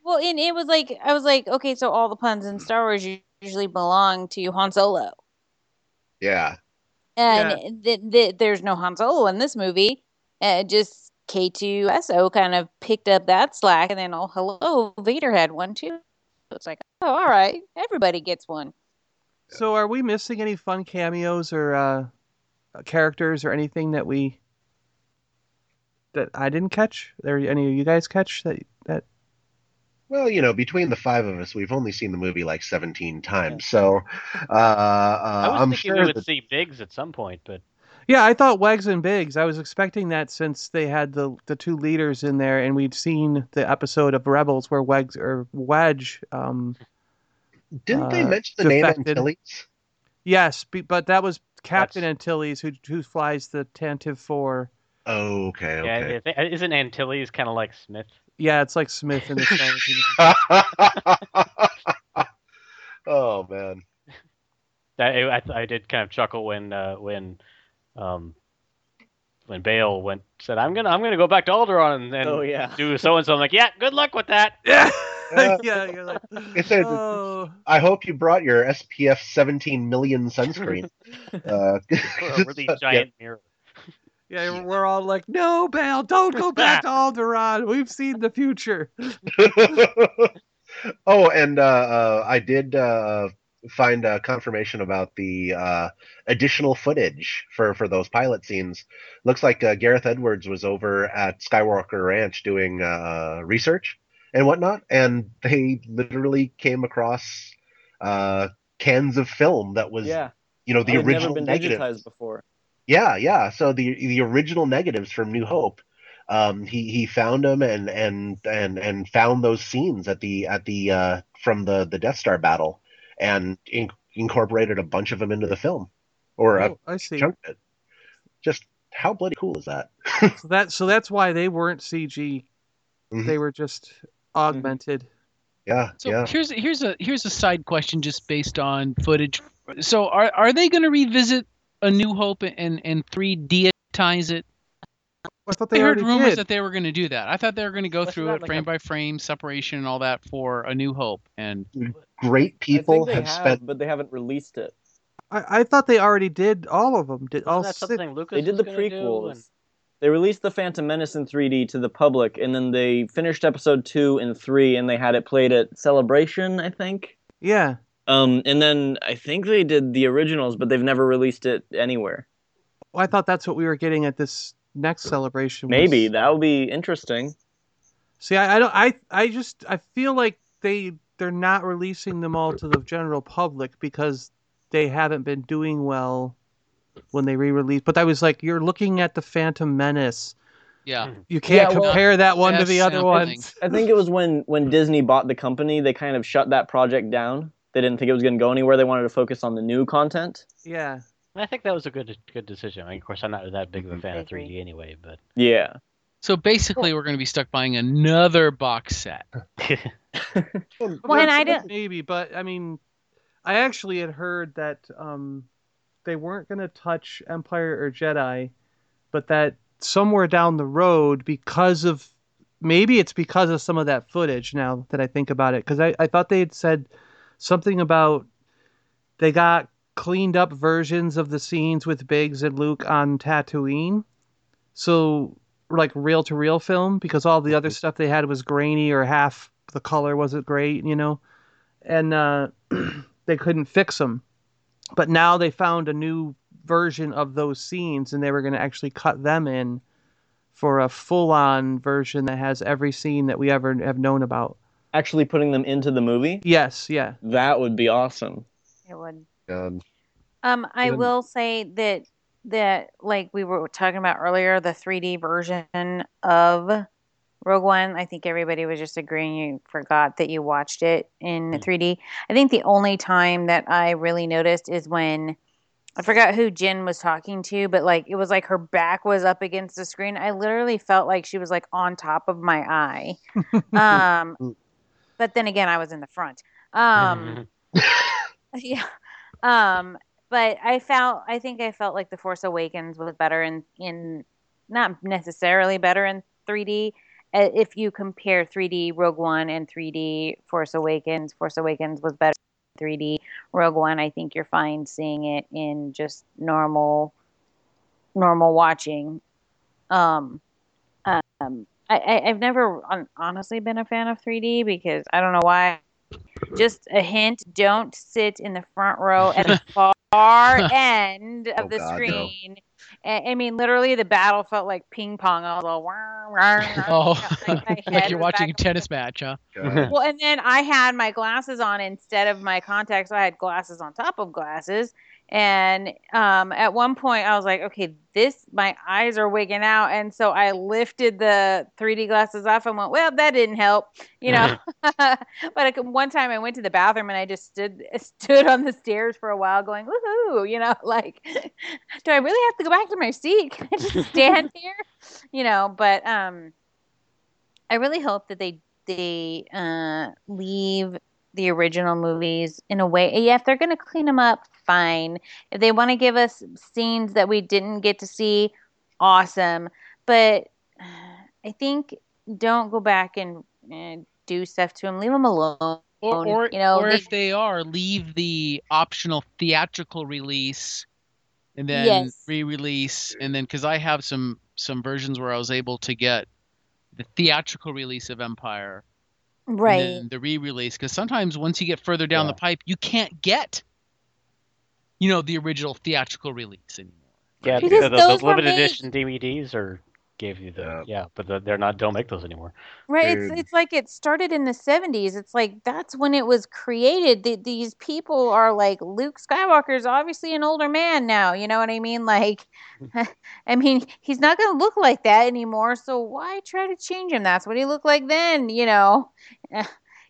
well, and it was like I was like, okay, so all the puns in Star Wars usually belong to Han Solo, yeah. and th- th- there's no Han Solo in this movie. Uh, just K2SO kind of picked up that slack, and then oh hello, Vader had one too. So it's like, oh, all right, everybody gets one. So, are we missing any fun cameos or uh, characters or anything that we that I didn't catch? There, any of you guys catch that? That Well, you know, between the five of us, we've only seen the movie like 17 times. So uh, uh, I was I'm thinking sure we would that see Biggs at some point, but yeah, I thought Wags and Biggs. I was expecting that since they had the the two leaders in there, and we'd seen the episode of Rebels where Wags or Wedge. Um, didn't they uh, mention the name defected. Antilles? Yes, but that was Captain Antilles who who flies the Tantive Four. Oh, okay, okay. I think- isn't Antilles kind of like Smith? Yeah, it's like Smith in the [laughs] Star Wars universe. [laughs] oh man. That I, I did kind of chuckle when uh, when um, when Bail went said I'm gonna I'm gonna go back to Alderaan and, and Oh, yeah. do so and so. I'm like, yeah, good luck with that. [laughs] Yeah, Uh, [laughs] yeah, you're like, I said, oh. I hope you brought your SPF 17 million sunscreen. [laughs] uh, For a really giant mirror. Yeah, we're all like, no, Bail, don't go back to Alderaan. We've seen the future. oh, and uh, uh, I did uh, find uh, confirmation about the uh, additional footage for, for those pilot scenes. Looks like uh, Gareth Edwards was over at Skywalker Ranch doing uh, research and whatnot, and they literally came across uh, cans of film that was, Yeah. you know, the original negatives. before. Yeah, yeah. So the the original negatives from New Hope, um, he he found them and and and and found those scenes at the at the uh, from the the Death Star battle, and in, incorporated a bunch of them into the film, or Oh, a I see. chunk of it. Just how bloody cool is that? So that so that's why they weren't CG. Mhm. They were just augmented. Yeah, So yeah. here's here's a here's a side question just based on footage. So are are they going to revisit A New Hope and and 3D-tize it? I thought I they heard rumors did. that they were going to do that. I thought they were going to go Wasn't through it like frame a- by frame, separation and all that for A New Hope. And Great I people think they have have, spent. but they haven't released it. I, I thought they already did all of them. Did all Isn't that six? something Lucas They did was the gonna do? prequels. And- They released the Phantom Menace in 3D to the public, and then they finished episode two and three, and they had it played at Celebration, I think. Yeah. Um, and then I think they did the originals, but they've never released it anywhere. Well, I thought that's what we were getting at this next celebration. was- Maybe that would be interesting. See, I, I don't. I I just I feel like they they're not releasing them all to the general public because they haven't been doing well when they re-release. But I was like, you're looking at the Phantom Menace. Yeah. Hmm. You can't Yeah, well- compare that one to the other sampling. ones. I think it was when when hmm. Disney bought the company, they kind of shut that project down. They didn't think it was going to go anywhere. They wanted to focus on the new content. Yeah. I think that was a good good decision. I mean, of course, I'm not that big of a fan of 3D anyway, but Yeah. So basically, we're going to be stuck buying another box set. [laughs] Well, and I didn't Maybe, but I mean, I actually had heard that um, they weren't going to touch Empire or Jedi, but that somewhere down the road, because of maybe it's because of some of that footage. Now that I think about it, because I, I thought they had said something about they got cleaned up versions of the scenes with Biggs and Luke on Tatooine, so like reel to reel film because all the other stuff they had was grainy or half the color wasn't great, you know, and uh, [clears throat] they couldn't fix them. But now they found a new version of those scenes, and they were going to actually cut them in for a full-on version that has every scene that we ever have known about. Actually putting them into the movie, Yes, yeah. that would be awesome. It would. Um, Um, I will say that that like we were talking about earlier, the 3D version of Rogue One. I think everybody was just agreeing you forgot that you watched it in 3D. I think the only time that I really noticed is when I forgot who Jyn was talking to, but like it was like her back was up against the screen. I literally felt like she was like on top of my eye. [laughs] um, but then again, I was in the front. Um, [laughs] [laughs] yeah. Um, but I felt I think I felt like The Force Awakens was better in in not necessarily better in 3D. Uh, If you compare 3D Rogue One and 3D Force Awakens, Force Awakens was better in 3D. Rogue One, I think you're fine seeing it in just normal normal watching. Um, um, I, I I've never honestly been a fan of 3D because I don't know why. Just a hint: don't sit in the front row at the [laughs] far end of Oh, the God, screen. I I mean, literally, the battle felt like ping pong. I was all, "Wah, wah, wah," Oh, [laughs] you know, like, oh, [laughs] like, you're watching a back- tennis match, huh? well, and then I had my glasses on instead of my contacts. So I had glasses on top of glasses. And um, at one point, I was like, okay, this, my eyes are wigging out. And so I lifted the 3D glasses off and went, well, that didn't help, you know. [laughs] [laughs] but I one time I went to the bathroom and I just stood [laughs] stood on the stairs for a while going, woohoo, you know, like, do I really have to go back to my seat? Can I just stand here? You know, but um, I really hope that they they uh, leave the original movies in a way. Yeah, if they're going to clean them up, fine. If they want to give us scenes that we didn't get to see, awesome. But I think don't go back and uh, do stuff to them. Leave them alone. Or, or, you know, or if they are, leave the optional theatrical release and then Yes. re-release, and then because I have some some versions where I was able to get the theatrical release of Empire, right. and the re-release. Because sometimes once you get further down the pipe, you can't get, you know, the original theatrical release anymore. yeah, Because the, the, those the limited made- edition DVDs or gave you the yeah, but the, they're not don't make those anymore. Right. Dude. It's, it's like it started in the 70s. It's like that's when it was created. Th these people are like Luke Skywalker's obviously an older man now. You know what I mean? Like, [laughs] [laughs] I mean, he's not going to look like that anymore. So why try to change him? That's what he looked like then, you know? [laughs]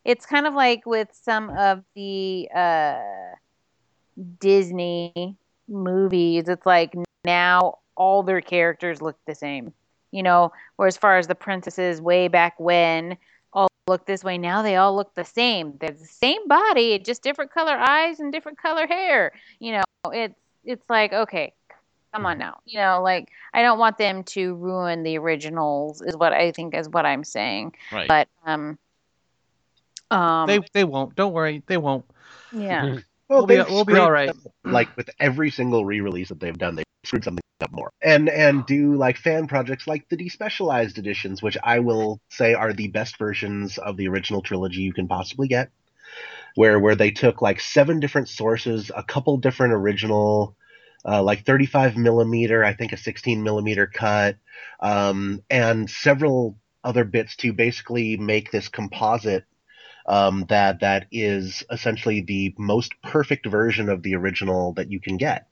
It's kind of like with some of the uh, Disney movies. It's like now all their characters look the same you know, or as far as the princesses way back when all look this way, now they all look the same. They're the same body, just different color eyes and different color hair. You know, it's it's like okay, come on now. You know, like I don't want them to ruin the originals. Is what I think is what I'm saying. Right. But um, um, They they won't. Don't worry, they won't. yeah. [laughs] Well, We'll be- we'll be all right. Like with every single re-release that they've done, they screwed something up more. And and do like fan projects like the despecialized editions, which I will say are the best versions of the original trilogy you can possibly get. Where where they took like seven different sources, a couple different original, uh, like 35 millimeter, I think a 16 millimeter cut, um, and several other bits to basically make this composite um, that that is essentially the most perfect version of the original that you can get.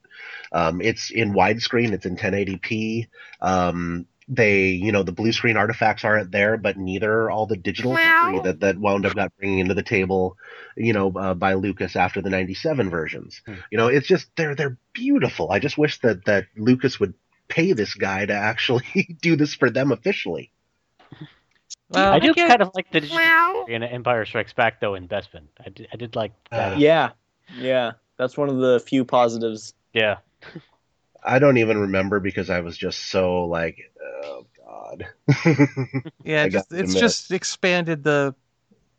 Um, it's in widescreen. It's in 1080p. Um, they, you know, the blue screen artifacts aren't there, but neither are all the digital trickery that that wound up got bringing into the table, you know, uh, by Lucas after the '97 versions. You know, it's just they're they're beautiful. I just wish that that Lucas would pay this guy to actually [laughs] do this for them officially. Well, I do get- kind of like the digital in Empire Strikes Back though in Bespin. I did, I did like that. Yeah, yeah, that's one of the few positives. Yeah. I don't even remember because I was just so like, oh god. [laughs] Yeah, just, it's admit. just expanded the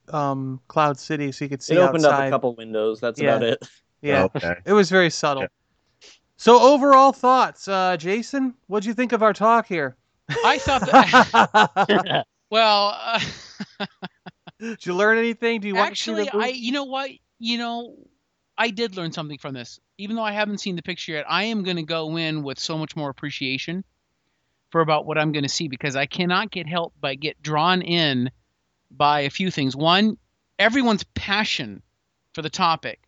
um, Cloud City so you could see It opened outside. up a couple windows. That's Yeah. about it. Yeah, [laughs] Okay. it was very subtle. So overall thoughts, uh, Jason, what'd you think of our talk here? I thought that. [laughs] well, uh, Did you learn anything? Do you want actually, to see the I you know what you know, I did learn something from this. Even though I haven't seen the picture yet, I am going to go in with so much more appreciation for about what I'm going to see because I cannot get help but get drawn in by a few things. One, everyone's passion for the topic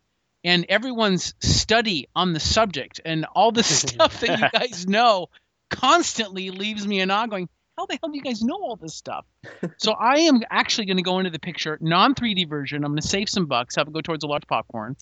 and everyone's study on the subject and all the [laughs] stuff that you [laughs] guys know constantly leaves me in awe going, how the hell do you guys know all this stuff? [laughs] so I am actually going to go into the picture, non 3D version. I'm going to save some bucks, have it go towards a large popcorn,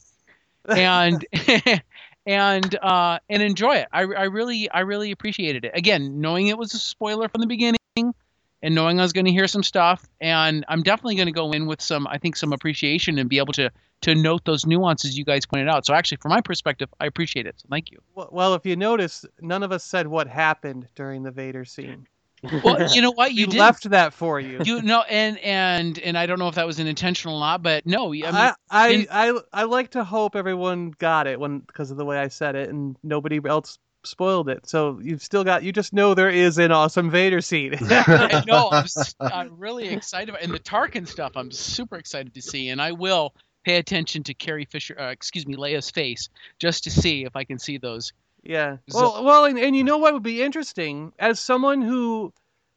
and [laughs] and uh, and enjoy it. I, I really I really appreciated it. Again, knowing it was a spoiler from the beginning, and knowing I was going to hear some stuff, and I'm definitely going to go in with some I think some appreciation and be able to to note those nuances you guys pointed out. So actually, from my perspective, I appreciate it. So thank you. Well- Well, if you notice, none of us said what happened during the Vader scene. Well, [laughs] you know what? You left that for you. You [laughs] know, and and and I don't know if that was an intentional or not, but no, I mean, I I, in- I I like to hope everyone got it when because of the way I said it, and nobody else spoiled it. So you've still got you just know there is an awesome Vader scene. [laughs] I know. I'm, I'm really excited, about, and the Tarkin stuff. I'm super excited to see, and I will pay attention to Carrie Fisher, uh, excuse me, Leia's face, just to see if I can see those. Yeah. So- Well, well, and, and you know what would be interesting as someone who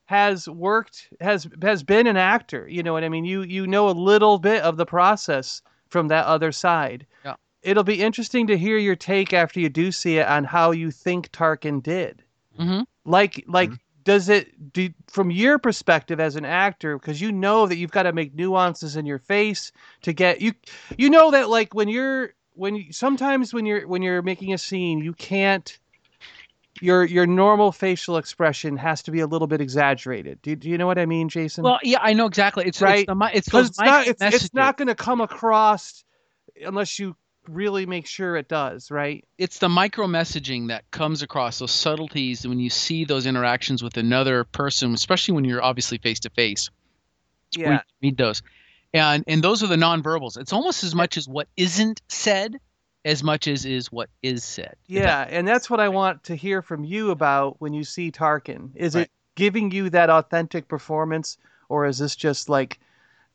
has worked has has been an actor. You know what I mean? You you know a little bit of the process from that other side. Yeah. It'll be interesting to hear your take after you do see it on how you think Tarkin did. Mm-hmm. Like like does it do from your perspective as an actor because you know that you've got to make nuances in your face to get you you know that like when you're when you, sometimes when you're when you're making a scene you can't your your normal facial expression has to be a little bit exaggerated. Do, do you know what I mean, Jason? Well, yeah, I know exactly. It's right. It's, the, it's it's not it's, it's not going to come across unless you really make sure it does, right? It's the micro messaging that comes across those subtleties when you see those interactions with another person, especially when you're obviously face to face. Yeah. you Read those, and and those are the nonverbals. It's almost as much as what isn't said, as much as is what is said. Yeah, and that's what I want to hear from you about when you see Tarkin. Is Right. it giving you that authentic performance, or is this just like,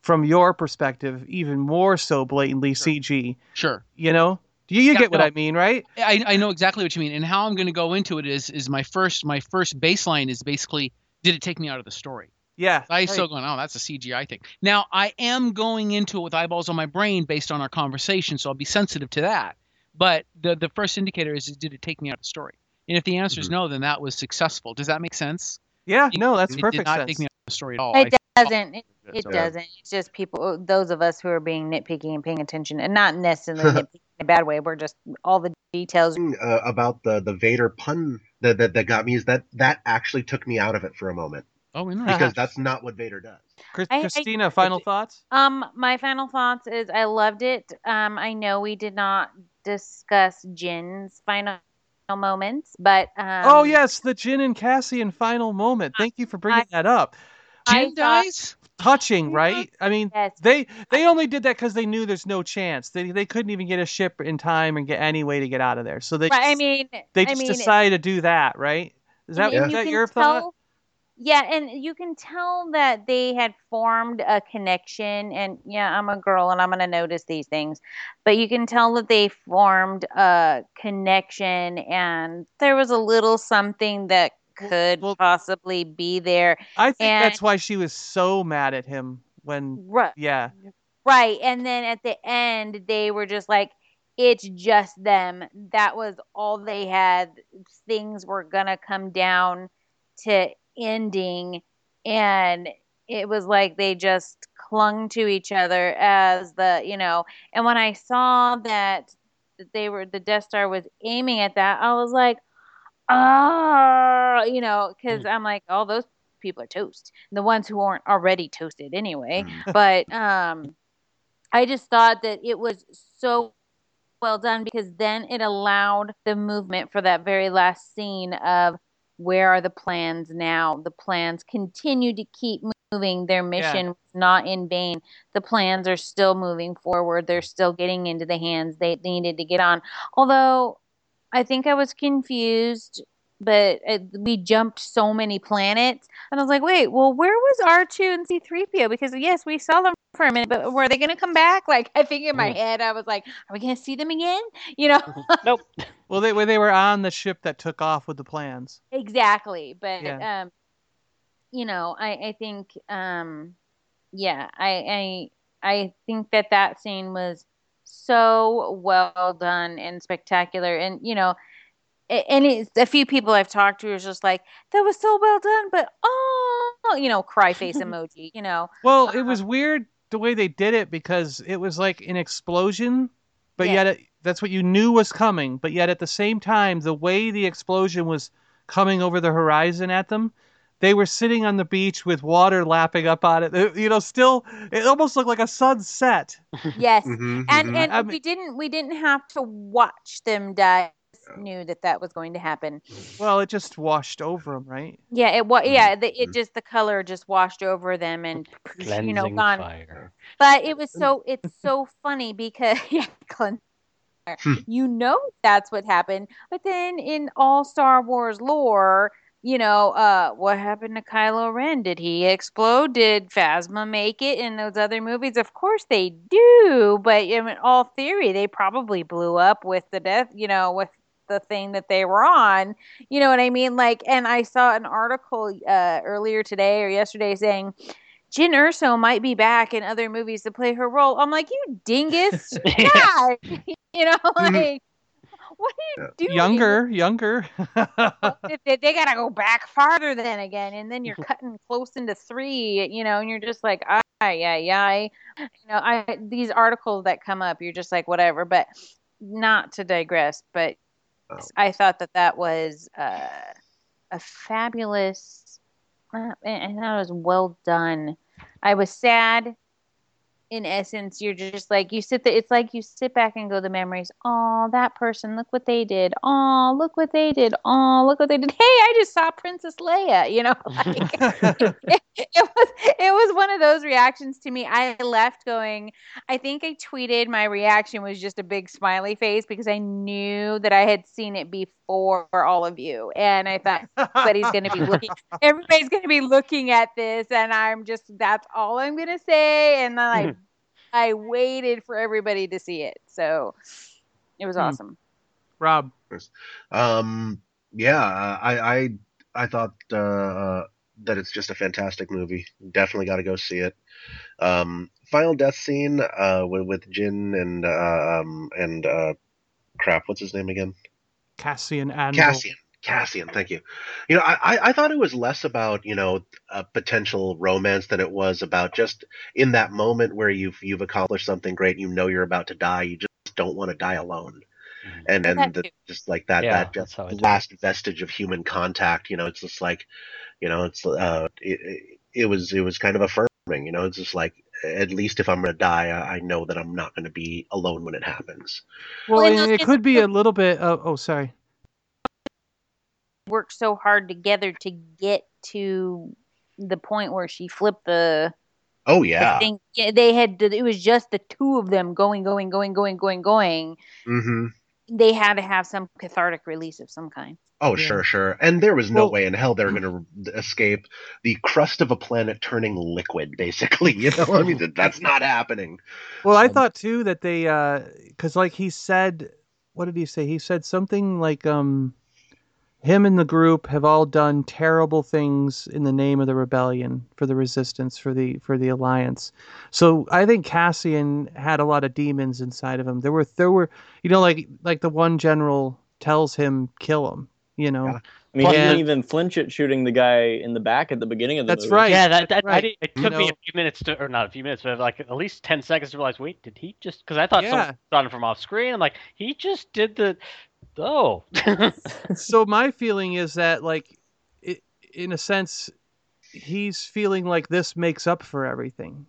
from your perspective, even more so blatantly CG? Sure. You know, do you, you Yeah, get what no. I mean, right? I, I know exactly what you mean, and how I'm going to go into it is is my first my first baseline is basically did it take me out of the story? Yeah. I right. still going, oh, that's a CGI thing. Now I am going into it with eyeballs on my brain based on our conversation, so I'll be sensitive to that. But the the first indicator is, is did it take me out of the story? And if the answer is no, then that was successful. Does that make sense? Yeah, no, that's it perfect did not sense. take me out of the story at all. It I- doesn't. It, [laughs] it So- doesn't. It's just people, those of us who are being nitpicky and paying attention, and not necessarily [laughs] in a bad way. We're just all the details. uh, about the the Vader pun that, that that got me is that that actually took me out of it for a moment Oh, interesting. because that's not what Vader does. Chris, I- I- Christina, final thoughts? Um, my final thoughts is I loved it. Um, I know we did not discuss Jyn's final moments, but um, oh yes, the Jyn and Cassian final moment. Thank you for bringing that up. Jyn dies. Touching, right? I mean, Yes. they they only did that because they knew there's no chance. They they couldn't even get a ship in time and get any way to get out of there. So they Right, I mean, they I just mean, decided to do that, right? Is that, and is you that your tell- thought? Yeah, and you can tell that they had formed a connection. And yeah, I'm a girl and I'm going to notice these things. But you can tell that they formed a connection and there was a little something that could possibly be there. I think and, that's why she was so mad at him when. Right. Yeah. Right. And then at the end, they were just like, it's just them. That was all they had. Things were going to come down to ending. And it was like they just clung to each other as the, you know, and when I saw that they were, the Death Star was aiming at that, I was like, ah, you know, because I'm like, all those people are toast. The ones who aren't already toasted anyway. [laughs] but um, I just thought that it was so well done because then it allowed the movement for that very last scene of where are the plans now? The plans continue to keep moving. Their mission was not in vain. The plans are still moving forward. They're still getting into the hands they needed to get on. Although I think I was confused, but uh, we jumped so many planets, and I was like, wait, well, where was R two and C three PO? Because yes, we saw them for a minute, but were they going to come back? Like I think in my Mm. head, I was like, are we going to see them again? [laughs] You know? [laughs] nope. Well, they they were on the ship that took off with the plans. Exactly. But Yeah. um you know, I I think um yeah, I I I think that that scene was so well done and spectacular and you know and it's a few people I've talked to is just like that was so well done but oh you know cry face [laughs] emoji you know Well, it was weird the way they did it because it was like an explosion, but Yeah. yet it, that's what you knew was coming. But yet at the same time, the way the explosion was coming over the horizon at them, they were sitting on the beach with water lapping up on it. You know, still, it almost looked like a sunset. yes [laughs] Mhm, and mhm. and we didn't we didn't have to watch them die Just knew that that was going to happen Well, it just washed over them, right? Yeah, it was. Yeah, the, it just the color just washed over them and you know gone. fire. But it was mm-hmm. so it's so funny because [laughs] yeah, cleansing you know that's what happened. But then in all Star Wars lore, you know, uh, what happened to Kylo Ren? Did he explode? Did Phasma make it in those other movies? Of course they do, but in all theory, they probably blew up with the death. You know, with the thing that they were on. You know what I mean? Like, and I saw an article uh, earlier today or yesterday saying Jyn Erso might be back in other movies to play her role. I'm like, you dingus, [laughs] [laughs] yeah. [laughs] you know, like, what are you doing? Younger, younger. They, they gotta go back farther than again, and then you're cutting close into three, you know, and you're just like, ay, ay, ay. You know, I these articles that come up, you're just like, whatever. But not to digress, but I thought that that was uh, a fabulous, uh, and that was well done. I was sad. In essence, you're just like you sit there. It's like you sit back and go the memories. Oh, that person! Look what they did. Oh, look what they did. Oh, look what they did. Hey, I just saw Princess Leia. You know, [laughs] like, it, [laughs] it was it was one of those reactions to me. I left going. I think I tweeted my reaction was just a big smiley face because I knew that I had seen it before all of you, and I thought everybody's going to be looking. [laughs] Everybody's going to be looking at this, and I'm just that's all I'm going to say. And then I I waited for everybody to see it, so it was Hmm. awesome. Rob. Um, yeah, I I I thought uh, that it's just a fantastic movie. Definitely got to go see it. Um, final death scene uh, with with Jyn and uh, um and uh, crap, what's his name again? Cassian and Cassian. Cassian, thank you. You know, I, I- I thought it was less about you know a potential romance than it was about just in that moment where you've you've accomplished something great, you know you're about to die, you just don't want to die alone, and and the, just like that Yeah, that just how do last vestige of human contact, you know, it's just like, you know, it's uh it, it, it was it was kind of affirming, you know, it's just like at least if I'm gonna die, I, I know that I'm not gonna be alone when it happens. Well, Well, and and it could be a little bit. Of, oh, sorry. Worked so hard together to get to the point where she flipped the Oh the yeah. thing. Yeah, they had to, it was just the two of them going, going, going, going, going, going. Mm-hmm. They had to have some cathartic release of some kind. Oh, sure, sure. And there was no Well- way in hell they were [laughs] going to escape the crust of a planet turning liquid, basically. You know, I mean, that's not happening. Well, I thought too that they, uh because like he said, what did he say? He said something like, um, him and the group have all done terrible things in the name of the rebellion, for the resistance, for the for the alliance. So I think Cassian had a lot of demons inside of him. There were there were you know like like the one general tells him kill him. You know. I mean, he didn't even flinch at shooting the guy in the back at the beginning of the That's movie. right. Yeah, that, that right. did, it You took me a few minutes to, or not a few minutes, but like at least ten seconds to realize. Wait, did he just? Because I thought Yeah. someone shot him from off screen. I'm like, he just did the. Oh. [laughs] so my feeling is that like it, in a sense he's feeling like this makes up for everything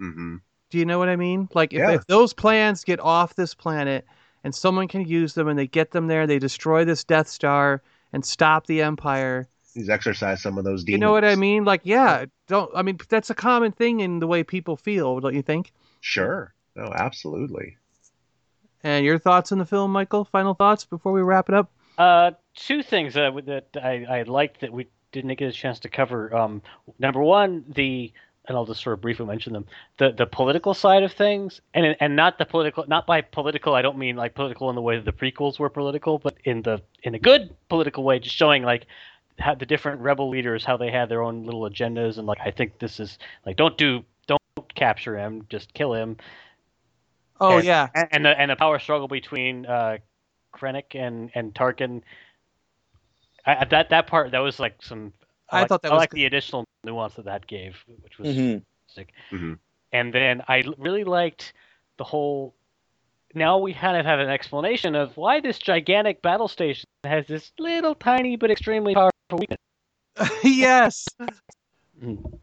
Mm-hmm. do you know what i mean like if, Yeah. if those plans get off this planet and someone can use them and they get them there they destroy this death star and stop the empire He's exercised some of those you know what i mean like yeah don't i mean that's a common thing in the way people feel don't you think Sure. No, absolutely. And your thoughts on the film michael final thoughts before we wrap it up Uh, two things uh, that I, I liked that we didn't get a chance to cover. Um, number one, the and I'll just sort of briefly mention them. The the political side of things, and and not the political, not by political. I don't mean like political in the way that the prequels were political, but in the in a good political way, just showing like how the different rebel leaders how they had their own little agendas, and like I think this is like don't do don't capture him, just kill him. Oh And- yeah and, and the and the power struggle between uh, Krennic and and Tarkin. I, I- that that part that was like some. I like, thought that I was like the additional nuance that that gave, which was Mhm. sick. Mhm. And then I really liked the whole. Now we kind of have an explanation of why this gigantic battle station has this little tiny but extremely powerful weakness. [laughs] yes Mm.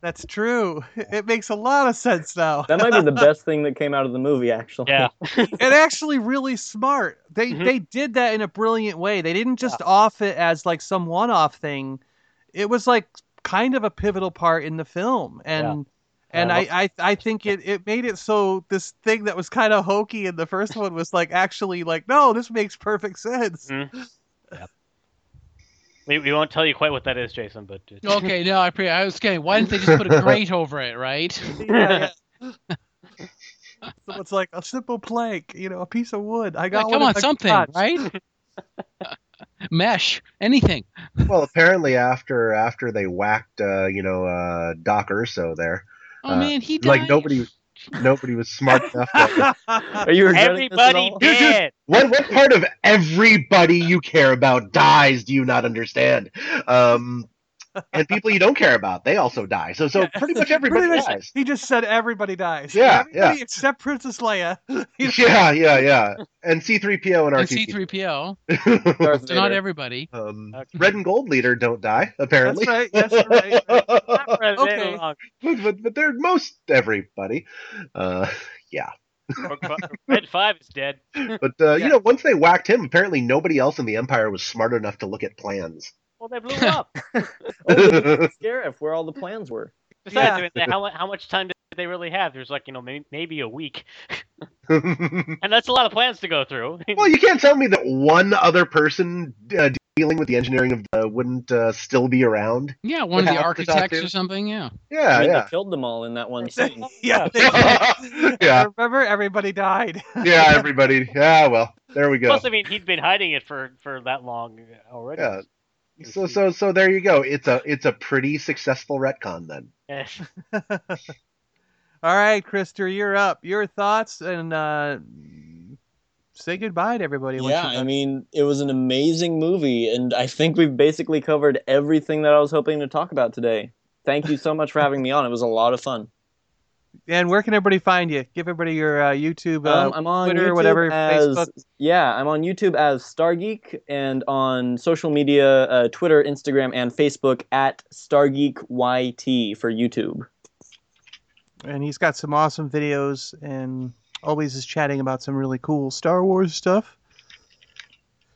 That's true it makes a lot of sense now That might be the [laughs] best thing that came out of the movie, actually. Yeah. [laughs] and actually really smart. They Mhm. they did that in a brilliant way. They didn't just off it as like some one-off thing. It was like kind of a pivotal part in the film, and and Yeah. I, I I think it it made it so this thing that was kind of hokey in the first one was like actually like no, this makes perfect sense. Mhm. Yep. We, we won't tell you quite what that is, Jason, but it's- [laughs] Okay, no, I pre- I was kidding. Why didn't they just put a grate over it, right? [laughs] [laughs] Yeah, yeah. so it's like a simple plank, you know, a piece of wood. I Yeah, got come one in on, my something, garage. right? Mesh, anything. Well, apparently after after they whacked, uh, you know, uh, Doc Erso there. Oh uh, man, he died. like nobody, nobody was smart enough. To, Are you regretting this at Everybody all? dead. what what part of everybody you care about dies? Do you not understand? Um, [laughs] and people you don't care about, they also die. So so pretty much everybody Pretty much, dies. he just said everybody dies. Yeah, everybody yeah. except Princess Leia. [laughs] [laughs] Yeah, yeah, yeah. And C3PO and And R2. C3PO. So not everybody. Um, Red and Gold Leader don't die apparently. That's right. Yes, you're right. Not for Okay. but, but, but they're most everybody. Uh, yeah. Red Five is dead. But uh, you know, once they whacked him, apparently nobody else in the Empire was smart enough to look at plans. Well, they blew up. [laughs] Oh, we didn't [laughs] Scarif, where all the plans were. Besides, I Yeah. mean, how, how much time did they really have? There's like, you know, maybe, maybe a week. [laughs] And that's a lot of plans to go through. Well, you can't tell me that one other person uh, dealing with the engineering of the wouldn't uh, still be around. Yeah, one of the have to talk architects or something. Yeah. Yeah, I mean, yeah, they killed them all in that one scene. yeah. yeah, Remember, everybody died. yeah. Everybody. Yeah. Well, there we go. Plus, I mean, he'd been hiding it for, for that long already. Yeah. So so so there you go. It's a it's a pretty successful retcon then. [laughs] All right, Krister, you're up. Your thoughts and uh, say goodbye to everybody. Yeah, I mean, it was an amazing movie, and I think we've basically covered everything that I was hoping to talk about today. Thank you so much for having me on. It was a lot of fun. And where can everybody find you? Give everybody your uh, YouTube, uh, Um, I'm on Twitter, YouTube whatever, as Facebook. yeah, I'm on YouTube as Stargeek, and on social media, uh, Twitter, Instagram, and Facebook at StargeekYT for YouTube. and he's got some awesome videos and always is chatting about some really cool Star Wars stuff.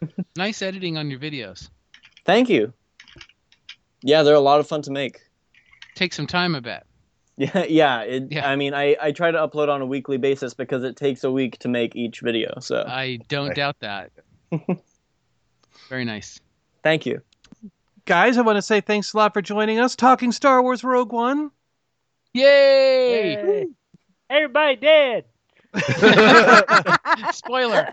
[laughs] Nice editing on your videos. Thank you. Yeah, they're a lot of fun to make. Take some time, I bet. Yeah, [laughs] yeah. It, Yeah. I mean, I, I try to upload on a weekly basis because it takes a week to make each video. So I don't doubt that. [laughs] Very nice. thank you. Guys, I want to say thanks a lot for joining us, talking Star Wars Rogue One. Yay! Yay. Everybody dead. [laughs] Spoiler.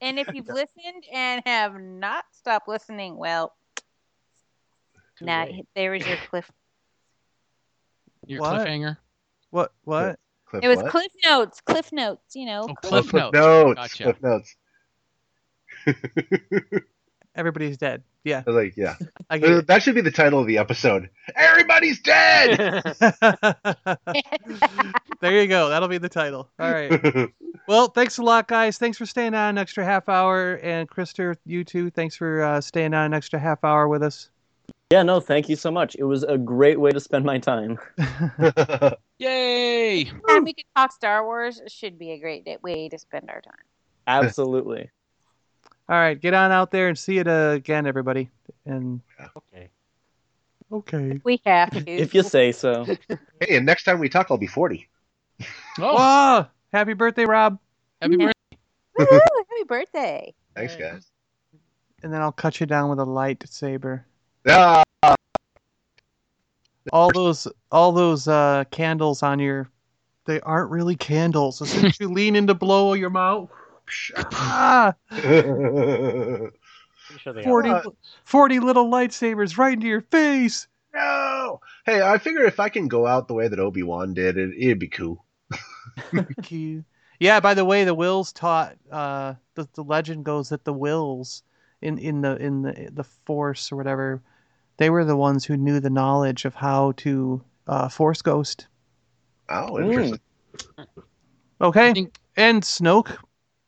And if you've listened and have not stopped listening, well, now there is your [laughs] cliff. Your What? cliffhanger. What? What? Cliff It was what? Cliff Notes. Cliff Notes. You know. Oh, Cliff- Cliff Cliff Notes. notes. Gotcha. Cliff notes. [laughs] Everybody's dead. Yeah. I was like, yeah. [laughs] I get it. That should be the title of the episode. Everybody's dead. there you go. That'll be the title. All right. Well, thanks a lot, guys. Thanks for staying on an extra half hour. And Krister, you too. Thanks for uh, staying on an extra half hour with us. Yeah, no, thank you so much. It was a great way to spend my time. [laughs] [laughs] Yay! Time we could talk Star Wars should be a great day- way to spend our time. Absolutely. [laughs] All right. Get on out there and see it uh, again, everybody. And Okay. okay. We have to. If you say so. hey, and next time we talk, I'll be 40. Oh, Whoa! Happy birthday, Rob. happy birthday. Woohoo, happy birthday. Thanks, guys. And then I'll cut you down with a lightsaber. Ah, All those, all those uh, candles on your, they aren't really candles. As soon as you lean in to blow your mouth, [laughs] ah, Pretty sure 40, are. 40 little lightsabers right into your face. no. Hey, I figure if I can go out the way that Obi Wan did, it, it'd be cool. [laughs] Cute. Yeah. By the way, the Whills taught. Uh, the the legend goes that the Whills in in the in the the Force or whatever, they were the ones who knew the knowledge of how to uh, Force Ghost. Oh, interesting. Okay. think- And Snoke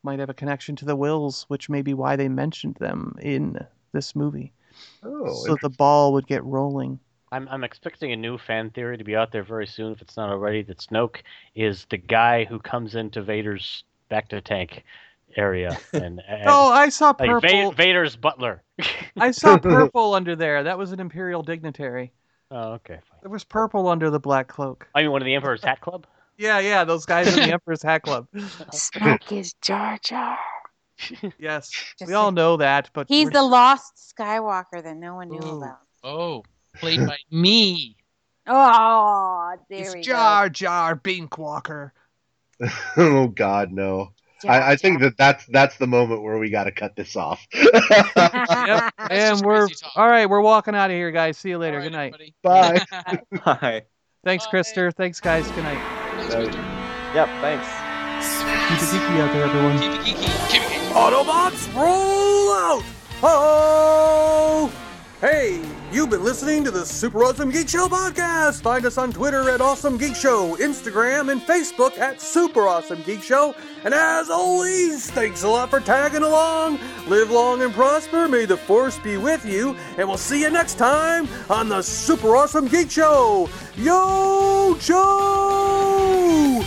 might have a connection to the Whills, which may be why they mentioned them in this movie. Oh, so the ball would get rolling. I'm I'm expecting a new fan theory to be out there very soon, if it's not already. That Snoke is the guy who comes into Vader's back to tank area, [laughs] and, and Oh, I saw purple. Va- Vader's butler. I saw [laughs] purple under there. That was an Imperial dignitary. oh, okay, fine. There was purple under the black cloak. Oh, I mean, one of the Emperor's Hat Club. [laughs] Yeah, yeah, those guys in the Emperor's Hat Club. Snoke is Jar Jar. Yes, Just we all know that, but He's we're the lost Skywalker that no one knew Ooh. about. Oh, played by me. Oh, there It's we Jar Jar Binkwalker. oh God, no. I, I think that that's that's the moment where we got to cut this off. [laughs] Yep. and we're all right. We're walking out of here, guys. See you later. Good night. Bye. [laughs] Bye. Thanks, Krister. Thanks, guys. Good night. Yep, thanks. Keep it geeky out there, everyone. Keep it geeky. Autobots, roll out! Oh! Hey, you've been listening to the Super Awesome Geek Show podcast. Find us on Twitter at Awesome Geek Show, Instagram, and Facebook at Super Awesome Geek Show. And as always, thanks a lot for tagging along. Live long and prosper. May the Force be with you. And we'll see you next time on the Super Awesome Geek Show. Yo, Joe!